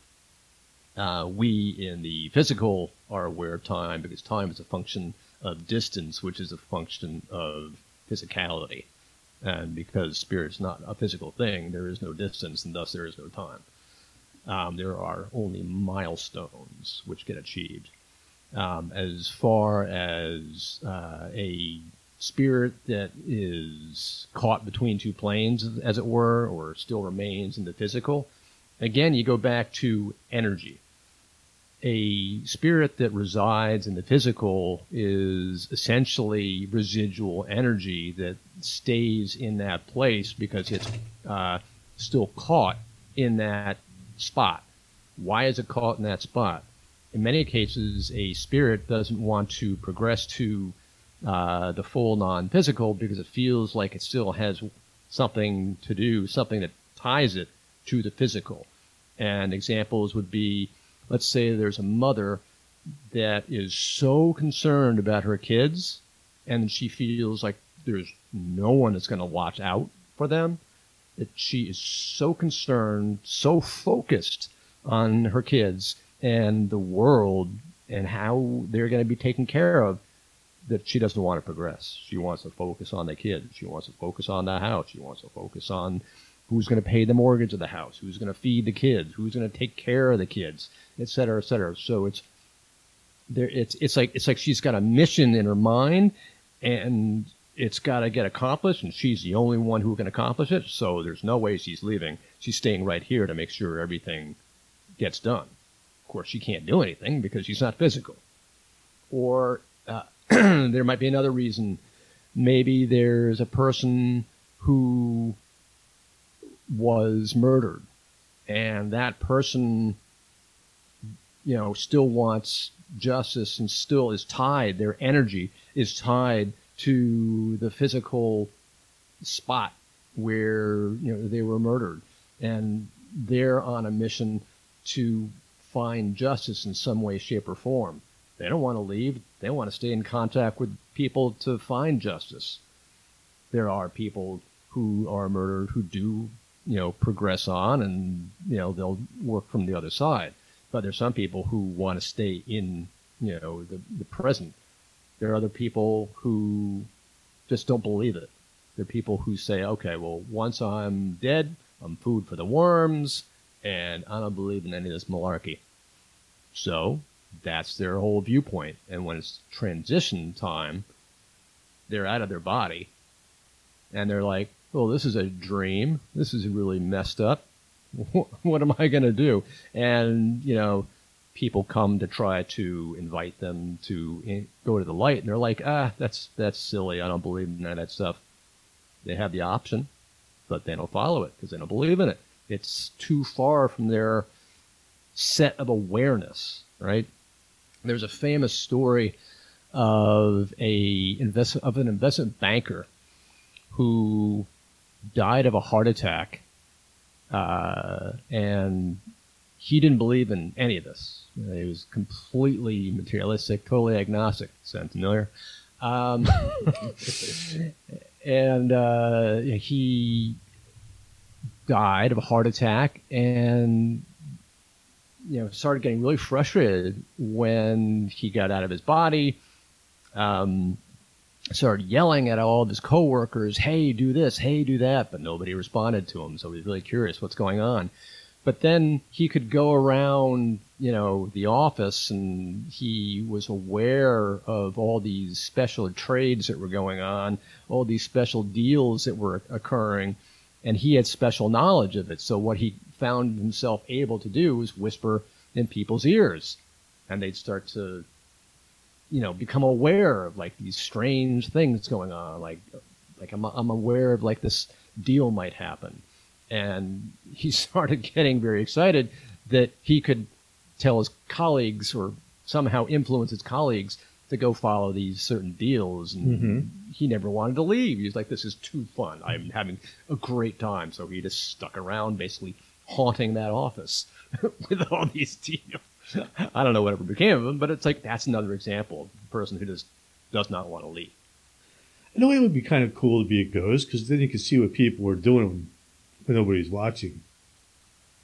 Uh, we in the physical are aware of time because time is a function of distance, which is a function of physicality. And because spirit is not a physical thing, there is no distance, and thus there is no time. Um, there are only milestones which get achieved. Um, as far as uh, a spirit that is caught between two planes, as it were, or still remains in the physical, again, you go back to energy. A spirit that resides in the physical is essentially residual energy that stays in that place because it's uh, still caught in that spot. Why is it caught in that spot? In many cases, a spirit doesn't want to progress to uh, the full non physical because it feels like it still has something to do, something that ties it to the physical. And examples would be let's say there's a mother that is so concerned about her kids and she feels like there's no one that's going to watch out for them that she is so concerned, so focused on her kids and the world and how they're going to be taken care of that she doesn't want to progress. She wants to focus on the kids. She wants to focus on the house. She wants to focus on who's going to pay the mortgage of the house, who's going to feed the kids, who's going to take care of the kids, et cetera, et cetera. So it's there. It's it's like it's like she's got a mission in her mind, and it's got to get accomplished, and she's the only one who can accomplish it. So there's no way she's leaving. She's staying right here to make sure everything gets done. Of course, she can't do anything because she's not physical. Or there might be another reason. Maybe there's a person who was murdered, and that person, you know, still wants justice and still is tied. Their energy is tied to the physical spot where you know they were murdered, and they're on a mission to find justice in some way, shape, or form. They don't want to leave. They want to stay in contact with people to find justice. There are people who are murdered who do, you know, progress on and, you know, they'll work from the other side. But there's some people who want to stay in, you know, the, the present there are other people who just don't believe it. There are people who say, okay, well, once I'm dead, I'm food for the worms, and I don't believe in any of this malarkey. So that's their whole viewpoint. And when it's transition time, they're out of their body, and they're like, well, this is a dream. This is really messed up. what am I going to do? And, you know, people come to try to invite them to go to the light, and they're like, ah, that's that's silly. I don't believe in that stuff. They have the option, but they don't follow it because they don't believe in it. It's too far from their set of awareness, right? There's a famous story of a invest of an investment banker who died of a heart attack, uh, and he didn't believe in any of this. You know, he was completely materialistic, totally agnostic. Sound familiar? Um, and uh, he died of a heart attack, and you know started getting really frustrated when he got out of his body. Um, started yelling at all of his coworkers, "Hey, do this! Hey, do that!" But nobody responded to him, so he was really curious what's going on. But then he could go around, you know, the office and he was aware of all these special trades that were going on, all these special deals that were occurring, and he had special knowledge of it. So what he found himself able to do was whisper in people's ears, and they'd start to, you know, become aware of like these strange things going on. Like, like I'm, I'm aware of like this deal might happen and he started getting very excited that he could tell his colleagues or somehow influence his colleagues to go follow these certain deals. And mm-hmm. he never wanted to leave. He was like, this is too fun. I'm having a great time. So he just stuck around, basically haunting that office with all these deals. I don't know whatever became of him, but it's like that's another example of a person who just does not want to leave. In a way, it would be kind of cool to be a ghost because then you can see what people are doing when, when nobody's watching.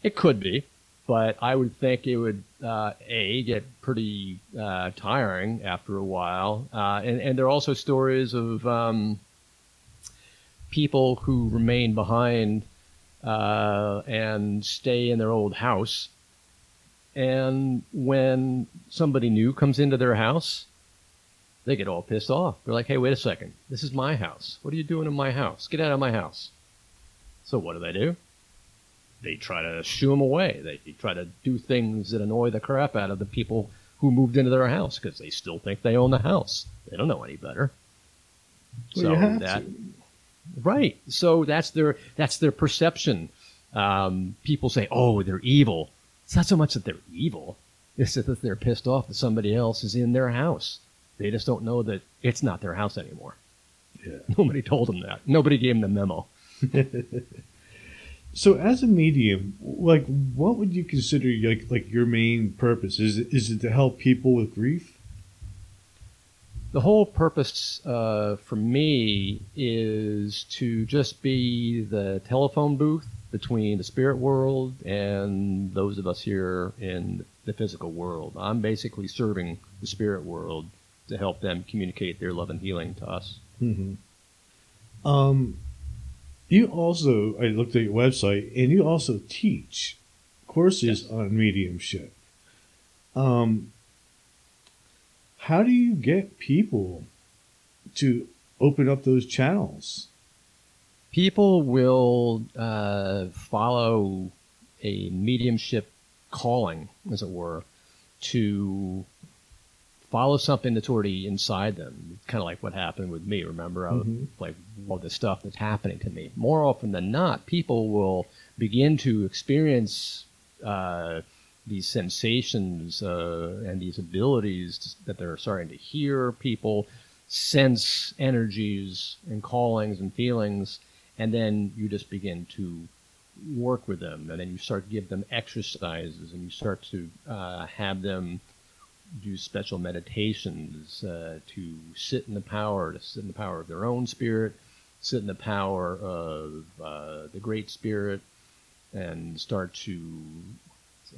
It could be, but I would think it would uh, a get pretty uh, tiring after a while, uh, and and there are also stories of um, people who remain behind uh, and stay in their old house, and when somebody new comes into their house, they get all pissed off. They're like, "Hey, wait a second, this is my house. What are you doing in my house? Get out of my house." So what do they do? they try to shoo them away. They try to do things that annoy the crap out of the people who moved into their house because they still think they own the house. They don't know any better. Well, you have to. Right. So that's their that's their perception. Um, people say, "Oh, they're evil." It's not so much that they're evil; it's that they're pissed off that somebody else is in their house. They just don't know that it's not their house anymore. Yeah. Nobody told them that. Nobody gave them the memo. So, as a medium, like, what would you consider like like your main purpose? Is it, is it to help people with grief? The whole purpose uh, for me is to just be the telephone booth between the spirit world and those of us here in the physical world. I'm basically serving the spirit world to help them communicate their love and healing to us. Mm-hmm. Um, you also, I looked at your website, and you also teach courses Yes. on mediumship. Um, how do you get people to open up those channels? People will uh, follow a mediumship calling, as it were, to follow something that's already inside them. Kind of like what happened with me. Remember, I was Mhm. like, all the stuff that's happening to me. More often than not, people will begin to experience uh, these sensations uh, and these abilities that they're starting to hear. People sense energies and callings and feelings, and then you just begin to work with them, and then you start to give them exercises, and you start to uh, have them do special meditations uh, to sit in the power, to sit in the power of their own spirit, sit in the power of uh, the Great Spirit, and start to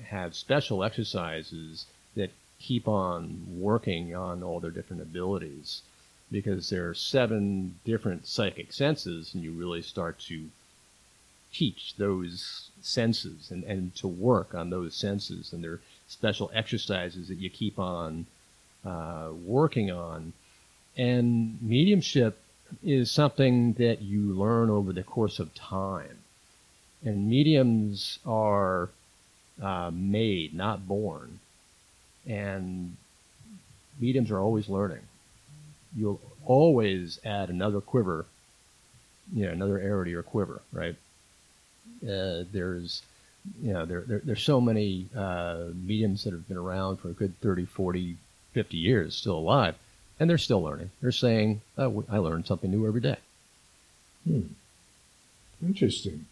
have special exercises that keep on working on all their different abilities. Because there are seven different psychic senses, and you really start to teach those senses and, and to work on those senses. And there are special exercises that you keep on uh, working on. And mediumship is something that you learn over the course of time. And mediums are uh, made, not born. And mediums are always learning. You'll always add another quiver, you know, another arrow to your quiver, right? Uh, there's, you know, there, there, there's so many uh, mediums that have been around for a good 30, 40, 50 years, still alive, and they're still learning. They're saying, oh, I learn something new every day. Hmm. Interesting.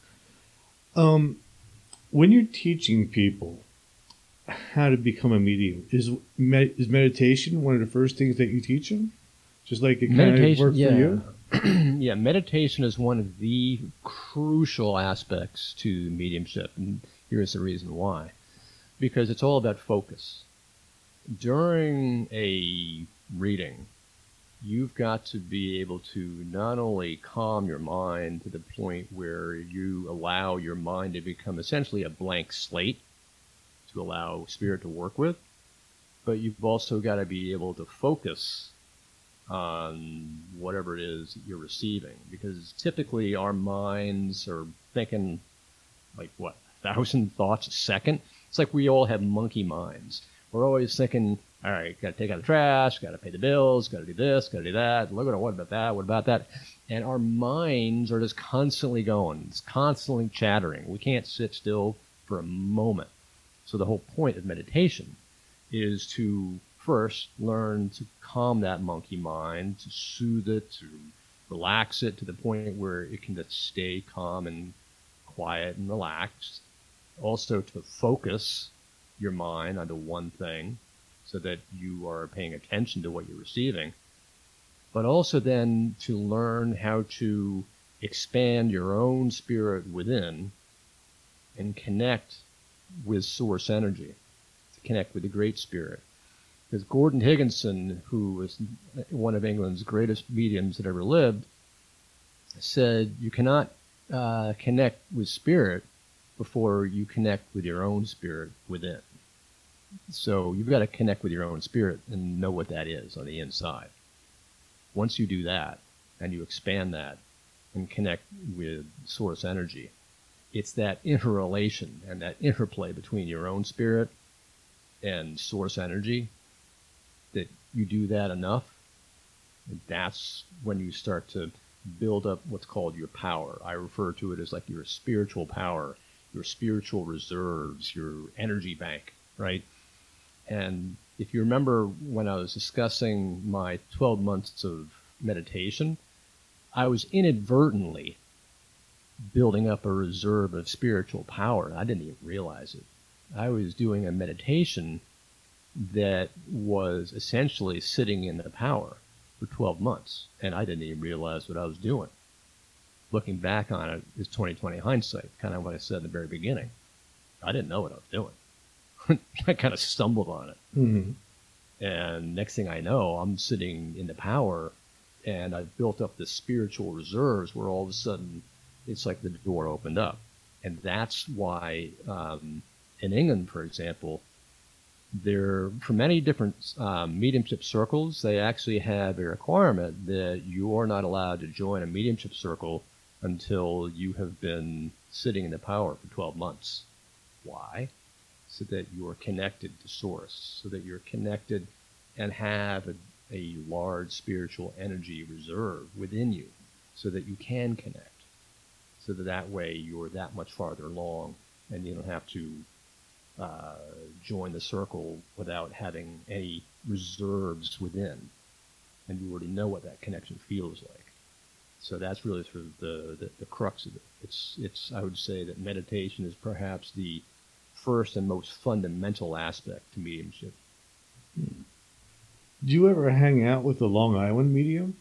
Um, when you're teaching people how to become a medium, is med- is meditation one of the first things that you teach them? Just like it kind of Meditation, worked yeah. for you. yeah, meditation is one of the crucial aspects to mediumship, and here's the reason why. Because it's all about focus. During a reading, you've got to be able to not only calm your mind to the point where you allow your mind to become essentially a blank slate to allow spirit to work with, but you've also got to be able to focus on whatever it is you're receiving. Because typically our minds are thinking like what, a thousand thoughts a second? It's like we all have monkey minds. We're always thinking, all right, got to take out the trash, got to pay the bills, got to do this, got to do that. Look at what about that? What about that? And our minds are just constantly going. It's constantly chattering. We can't sit still for a moment. So the whole point of meditation is to first learn to calm that monkey mind, to soothe it, to relax it to the point where it can just stay calm and quiet and relaxed. Also to focus your mind onto one thing so that you are paying attention to what you're receiving. but also then to learn how to expand your own spirit within and connect with source energy, to connect with the Great Spirit. Because Gordon Higginson, who was one of England's greatest mediums that ever lived, said you cannot uh, connect with spirit before you connect with your own spirit within. So you've got to connect with your own spirit and know what that is on the inside. Once you do that and you expand that and connect with source energy, it's that interrelation and that interplay between your own spirit and source energy that you do that enough. That's when you start to build up what's called your power. I refer to it as like your spiritual power, your spiritual reserves, your energy bank, right? And if you remember when I was discussing my 12 months of meditation, I was inadvertently building up a reserve of spiritual power. I didn't even realize it. I was doing a meditation that was essentially sitting in the power for 12 months, and I didn't even realize what I was doing. Looking back on it is 2020 hindsight, kind of what I said in the very beginning. I didn't know what I was doing. I kind of stumbled on it. Mm-hmm. And next thing I know, I'm sitting in the power and I've built up the spiritual reserves where all of a sudden it's like the door opened up. And that's why um, in England, for example, there for many different um, mediumship circles, they actually have a requirement that you are not allowed to join a mediumship circle until you have been sitting in the power for 12 months. Why? So that you are connected to Source, so that you're connected and have a, a large spiritual energy reserve within you, so that you can connect. So that that way you're that much farther along and you don't have to uh, join the circle without having any reserves within, and you already know what that connection feels like. So that's really sort of the, the, the crux of it. It's it's I would say that meditation is perhaps the first and most fundamental aspect to mediumship. Do you ever hang out with a Long Island medium?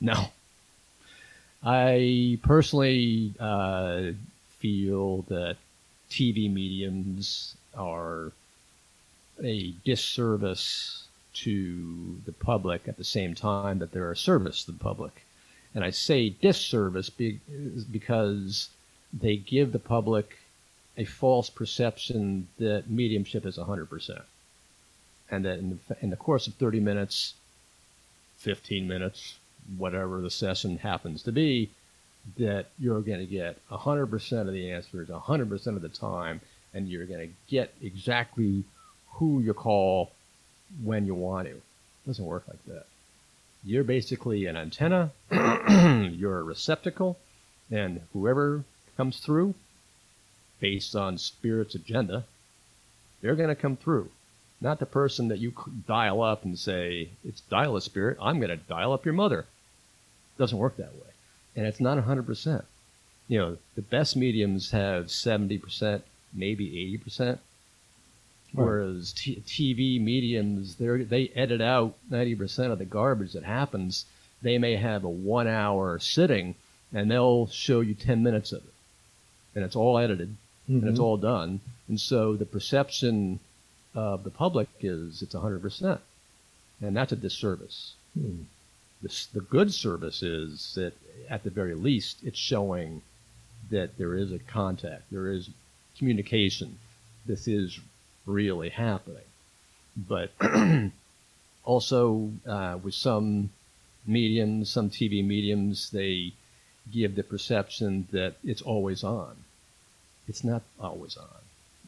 No. I personally uh, feel that TV mediums are a disservice to the public at the same time that they're a service to the public. And I say disservice because they give the public a false perception that mediumship is 100%. And that in the, in the course of 30 minutes, 15 minutes, whatever the session happens to be, that you're going to get 100% of the answers 100% of the time, and you're going to get exactly who you call when you want to. It doesn't work like that. You're basically an antenna, you're a receptacle, and whoever comes through, based on Spirit's agenda, they're going to come through. Not the person that you dial up and say, it's dial a spirit, I'm going to dial up your mother. It doesn't work that way and it's not 100%. You know, the best mediums have 70%, maybe 80%. Right. Whereas t- TV mediums, they they edit out 90% of the garbage that happens. They may have a one hour sitting and they'll show you 10 minutes of it. And it's all edited mm-hmm. and it's mm-hmm. all done. And so the perception of the public is it's 100%. And that's a disservice. Hmm. The, the good service is that at the very least it's showing that there is a contact, there is communication. This is really happening. But also uh, with some mediums, some TV mediums, they give the perception that it's always on. It's not always on.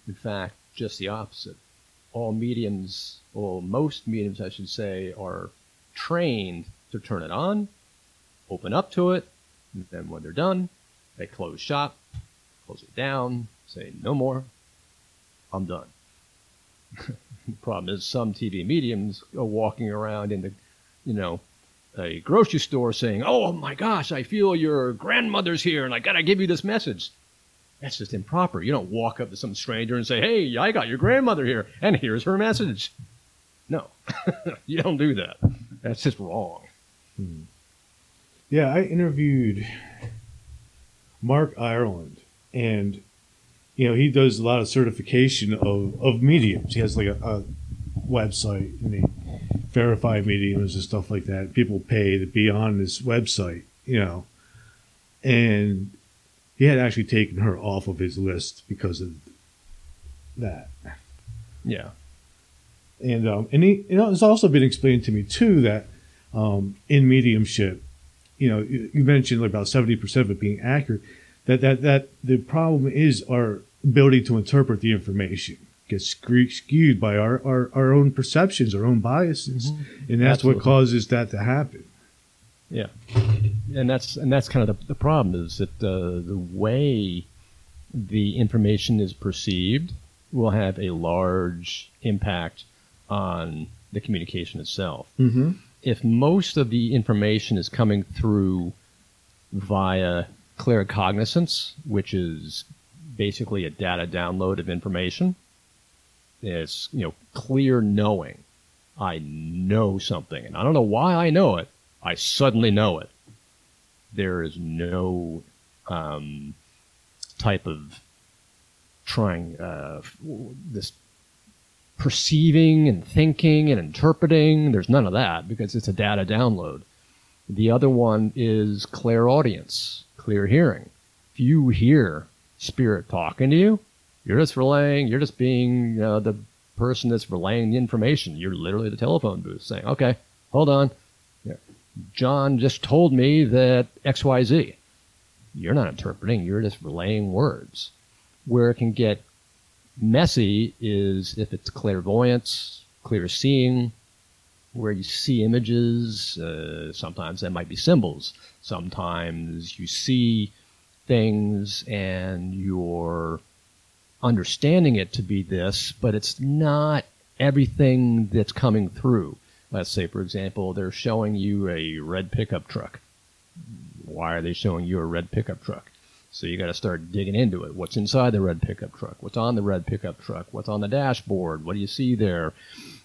In fact, just the opposite. All mediums, or most mediums, I should say, are trained to turn it on, open up to it, and then when they're done, they close shop, close it down, say no more, I'm done. the problem is some TV mediums are walking around in the, you know, a grocery store saying, "Oh my gosh, I feel your grandmother's here, and I gotta give you this message." That's just improper. You don't walk up to some stranger and say, "Hey, I got your grandmother here, and here's her message." No, you don't do that. That's just wrong. Hmm. Yeah, I interviewed Mark Ireland, and you know he does a lot of certification of, of mediums. He has like a, a website and they verify mediums and stuff like that. People pay to be on this website, you know, and he had actually taken her off of his list because of that. Yeah. And um, and he, you know, it's also been explained to me too that um, in mediumship, you know, you you mentioned like about seventy percent of it being accurate. That that that the problem is our ability to interpret the information gets skewed by our, our, our own perceptions, our own biases, and that's Absolutely. what causes that to happen. Yeah, and that's and that's kind of the, the problem is that uh, the way the information is perceived will have a large impact on the communication itself. Mm-hmm. If most of the information is coming through via claircognizance, which is basically a data download of information, it's you know clear knowing. I know something, and I don't know why I know it. I suddenly know it. There is no um, type of trying uh, this perceiving and thinking and interpreting. There's none of that because it's a data download. The other one is clairaudience, clear hearing. If you hear spirit talking to you, you're just relaying, you're just being uh, the person that's relaying the information. You're literally the telephone booth saying, okay, hold on. John just told me that XYZ. You're not interpreting, you're just relaying words. Where it can get messy is if it's clairvoyance, clear seeing, where you see images. Uh, sometimes that might be symbols. Sometimes you see things and you're understanding it to be this, but it's not everything that's coming through. Let's say, for example, they're showing you a red pickup truck. Why are they showing you a red pickup truck? So you got to start digging into it. What's inside the red pickup truck? What's on the red pickup truck? What's on the dashboard? What do you see there?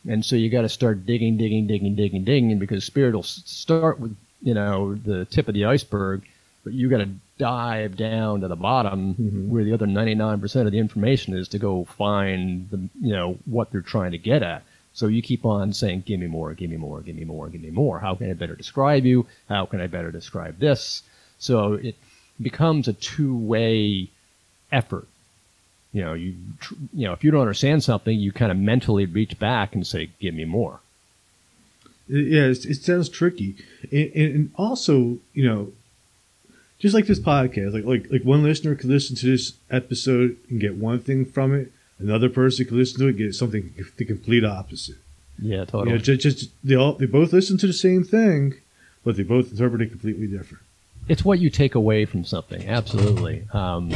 And so you got to start digging, digging, digging, digging, digging, because spirit will start with you know the tip of the iceberg, but you got to dive down to the bottom Mhm. where the other 99% of the information is to go find the you know what they're trying to get at. So you keep on saying, "Give me more, give me more, give me more, give me more." How can I better describe you? How can I better describe this? So it becomes a two-way effort. You know, you you know, if you don't understand something, you kind of mentally reach back and say, "Give me more." It- yeah, it's, it sounds tricky, and and also, you know, just like this podcast, like like like one listener could listen to this episode and get one thing from it. Another person could listen to it and get something the complete opposite. Yeah, You totally. know, just, just they all they both listen to the same thing, but they both interpret it completely different. it's what you take away from something, absolutely. Um,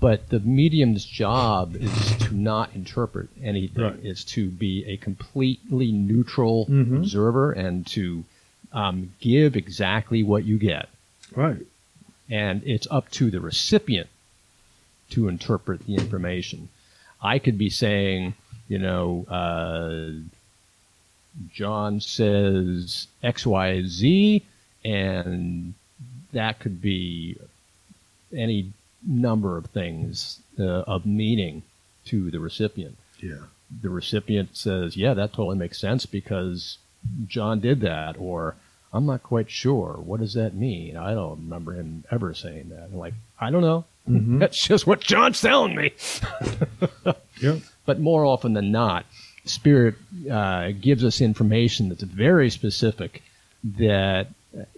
but the medium's job is to not interpret anything. Right. It's to be a completely neutral Mhm. observer and to um, give exactly what you get. Right. and it's up to the recipient to interpret the information. I could be saying, you know, uh, John says X, Y, Z, and that could be any number of things uh, of meaning to the recipient. Yeah. The recipient says, "Yeah, that totally makes sense because John did that," or I'm not quite sure. What does that mean? I don't remember him ever saying that. I'm like, I don't know. Mhm. That's just what John's telling me. Yeah. But more often than not, Spirit uh, gives us information that's very specific, that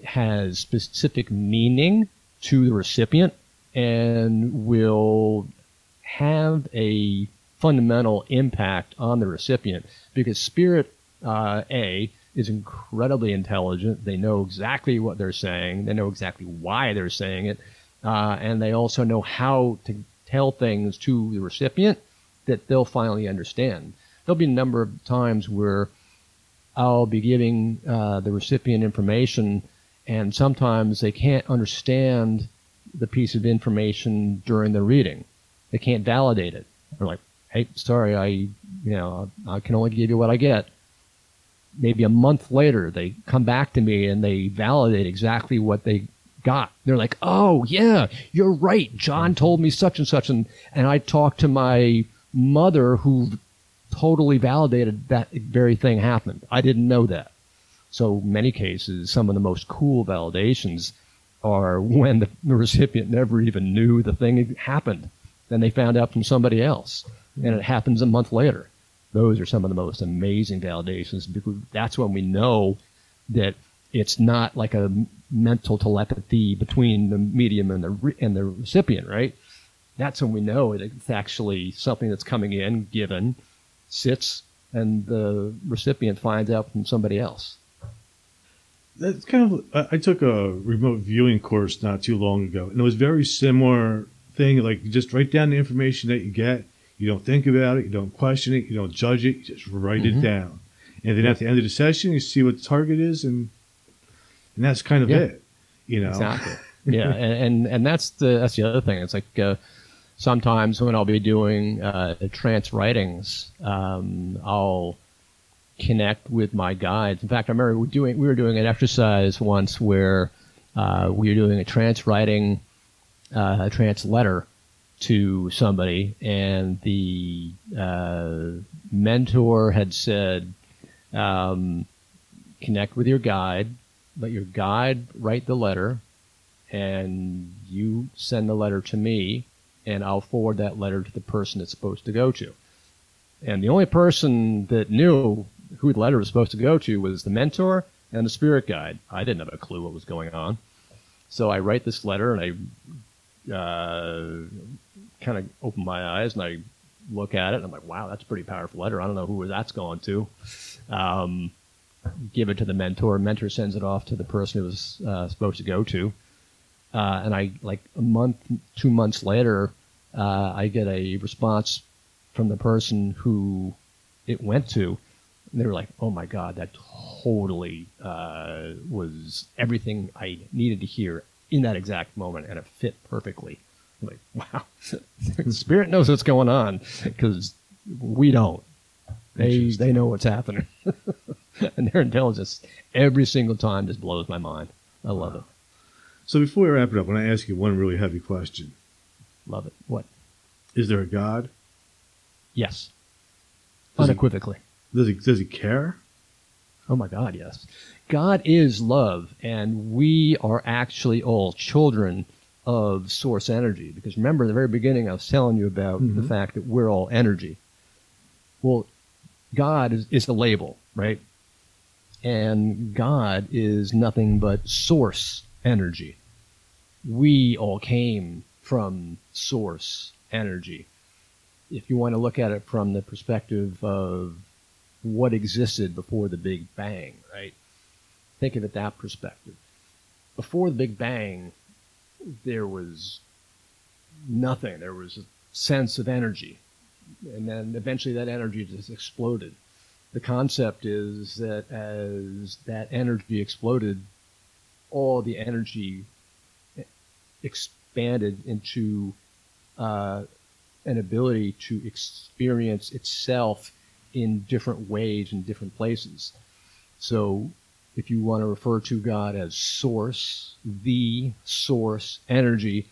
has specific meaning to the recipient, and will have a fundamental impact on the recipient because Spirit uh, A is incredibly intelligent. They know exactly what they're saying. They know exactly why they're saying it, uh, and they also know how to tell things to the recipient that they'll finally understand. There'll be a number of times where I'll be giving uh, the recipient information, and sometimes they can't understand the piece of information during the reading. They can't validate it. They're like, "Hey, sorry, I, you know, I can only give you what I get." maybe a month later, they come back to me and they validate exactly what they got. They're like, "Oh yeah, you're right. John told me such and such," and and I talked to my mother who totally validated that very thing happened. I didn't know that. So many cases, some of the most cool validations are when the, the recipient never even knew the thing happened. Then they found out from somebody else, and it happens a month later. Those are some of the most amazing validations because that's when we know that it's not like a mental telepathy between the medium and the and the recipient, right? That's when we know it's actually something that's coming in, given, sits, and the recipient finds out from somebody else. That's kind of. I took a remote viewing course not too long ago, and it was very similar thing. Like you just write down the information that you get. You don't think about it. You don't question it. You don't judge it. You just write mm-hmm. it down. And then at the end of the session, you see what the target is, and and that's kind of yeah. it. You know, exactly. yeah, and, and, and that's the that's the other thing. It's like uh, sometimes when I'll be doing uh, trance writings, um, I'll connect with my guides. In fact, I remember we doing we were doing an exercise once where uh, we were doing a trance writing, uh, a trance letter to somebody, and the uh, mentor had said, um, "Connect with your guide, let your guide write the letter, and you send the letter to me." And I'll forward that letter to the person it's supposed to go to. And the only person that knew who the letter was supposed to go to was the mentor and the spirit guide. I didn't have a clue what was going on. So I write this letter and I uh, kind of open my eyes and I look at it and I'm like, wow, that's a pretty powerful letter. I don't know who that's going to. Um, give it to the mentor. Mentor sends it off to the person it was uh, supposed to go to. Uh, and I, like a month, two months later, uh, I get a response from the person who it went to And they were like, "Oh my god, that totally uh, was everything I needed to hear in that exact moment, and it fit perfectly." I'm like, wow, The Spirit knows what's going on because we don't. They they know what's happening, and their intelligence every single time just blows my mind. I love wow. it. So before we wrap it up, I want to ask you one really heavy question. Love it. What? Is there a God? Yes. Does Unequivocally. Does he does he care? Oh my God, yes. God is love, and we are actually all children of source energy. Because remember, the very beginning, I was telling you about mm-hmm. the fact that we're all energy. Well, God is, is the label, right? And God is nothing but source energy. We all came from source energy. If you want to look at it from the perspective of what existed before the Big Bang, right? Think of it that perspective. Before the Big Bang, there was nothing. There was a sense of energy. And then eventually that energy just exploded. The concept is that as that energy exploded, all the energy expanded into uh, an ability to experience itself in different ways in different places. So if you want to refer to God as source, the source energy,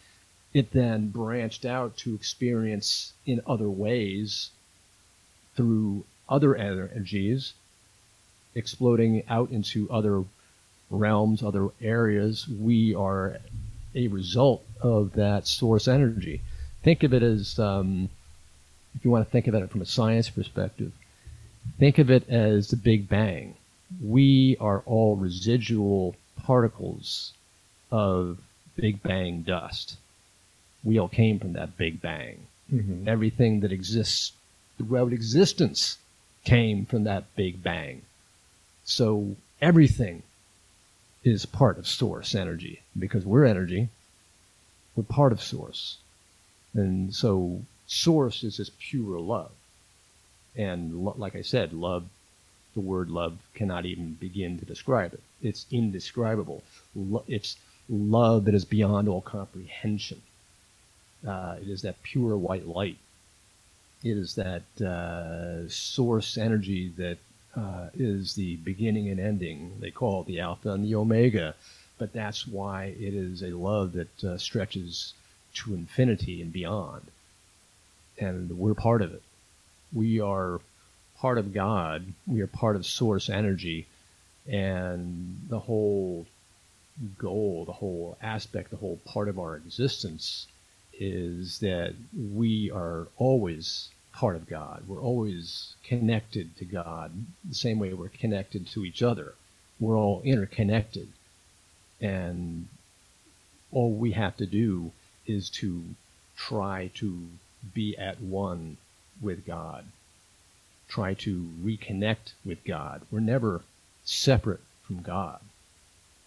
it then branched out to experience in other ways through other energies, exploding out into other realms, other areas. We are a result of that source energy. Think of it as, um, if you want to think of it from a science perspective, Think of it as the Big Bang. We are all residual particles of Big Bang dust. We all came from that Big Bang. Mm-hmm. Everything that exists throughout existence came from that Big Bang. So everything is part of source energy because we're energy. We're part of source. And so source is this pure love. And lo- like I said, love, the word love cannot even begin to describe it. It's indescribable. Lo- it's love that is beyond all comprehension. Uh, it is that pure white light. It is that uh, source energy that uh, is the beginning and ending. They call it the Alpha and the Omega, but that's why it is a love that uh, stretches to infinity and beyond. And we're part of it. We are part of God. We are part of source energy. And the whole goal, the whole aspect, the whole part of our existence is that we are always part of God. We're always connected to God the same way we're connected to each other. We're all interconnected. And all we have to do is to try to be at one with God. Try to reconnect with God. We're never separate from God.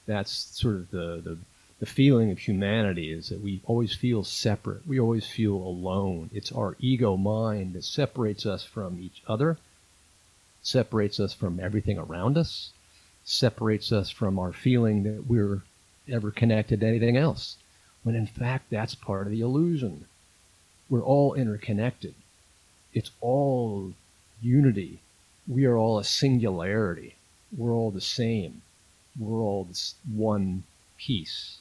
That's sort of the, the, the feeling of humanity is that we always feel separate. We always feel alone. It's our ego mind that separates us from each other, separates us from everything around us, separates us from our feeling that we're ever connected to anything else. When in fact, that's part of the illusion. We're all interconnected. It's all unity. We are all a singularity. We're all the same. We're all this one piece.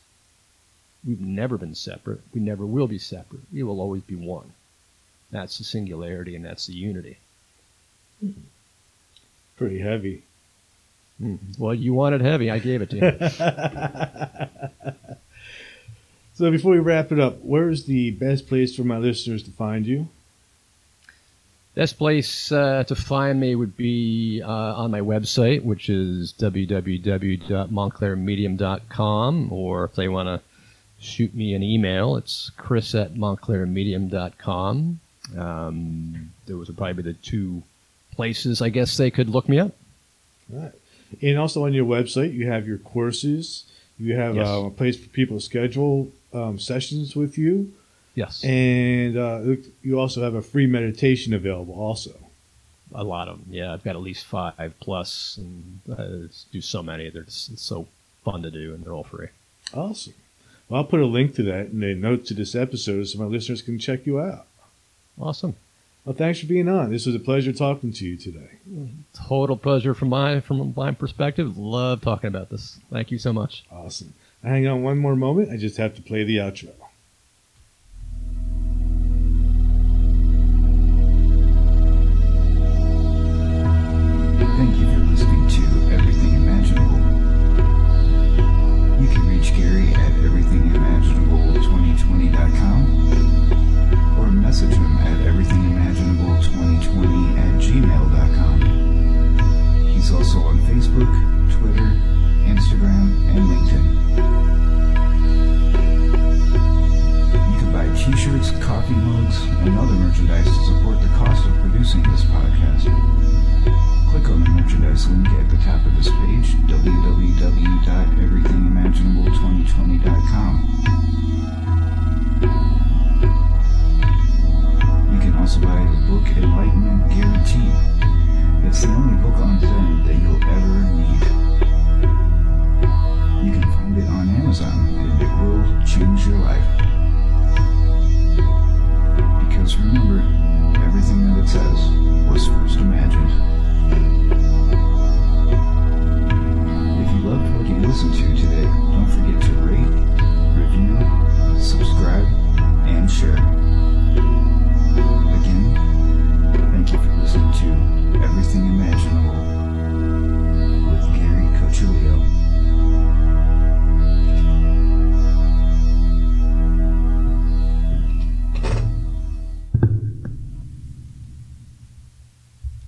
We've never been separate. We never will be separate. We will always be one. That's the singularity and that's the unity. Pretty heavy. Mm. Well, you wanted heavy. I gave it to you. so before we wrap it up, where's the best place for my listeners to find you? Best place uh, to find me would be uh, on my website, which is www.montclairmedium.com, or if they want to shoot me an email, it's chris at montclairmedium.com. Um, those would probably be the two places I guess they could look me up. All right. And also on your website, you have your courses. You have yes. uh, a place for people to schedule um, sessions with you. Yes. And uh, you also have a free meditation available also. A lot of them. Yeah, I've got at least five plus and uh, do so many. They're just so fun to do and they're all free. Awesome. Well, I'll put a link to that in the notes to this episode so my listeners can check you out. Awesome. Well, thanks for being on. This was a pleasure talking to you today. Total pleasure from my from my perspective. Love talking about this. Thank you so much. Awesome. Hang on one more moment. I just have to play the outro.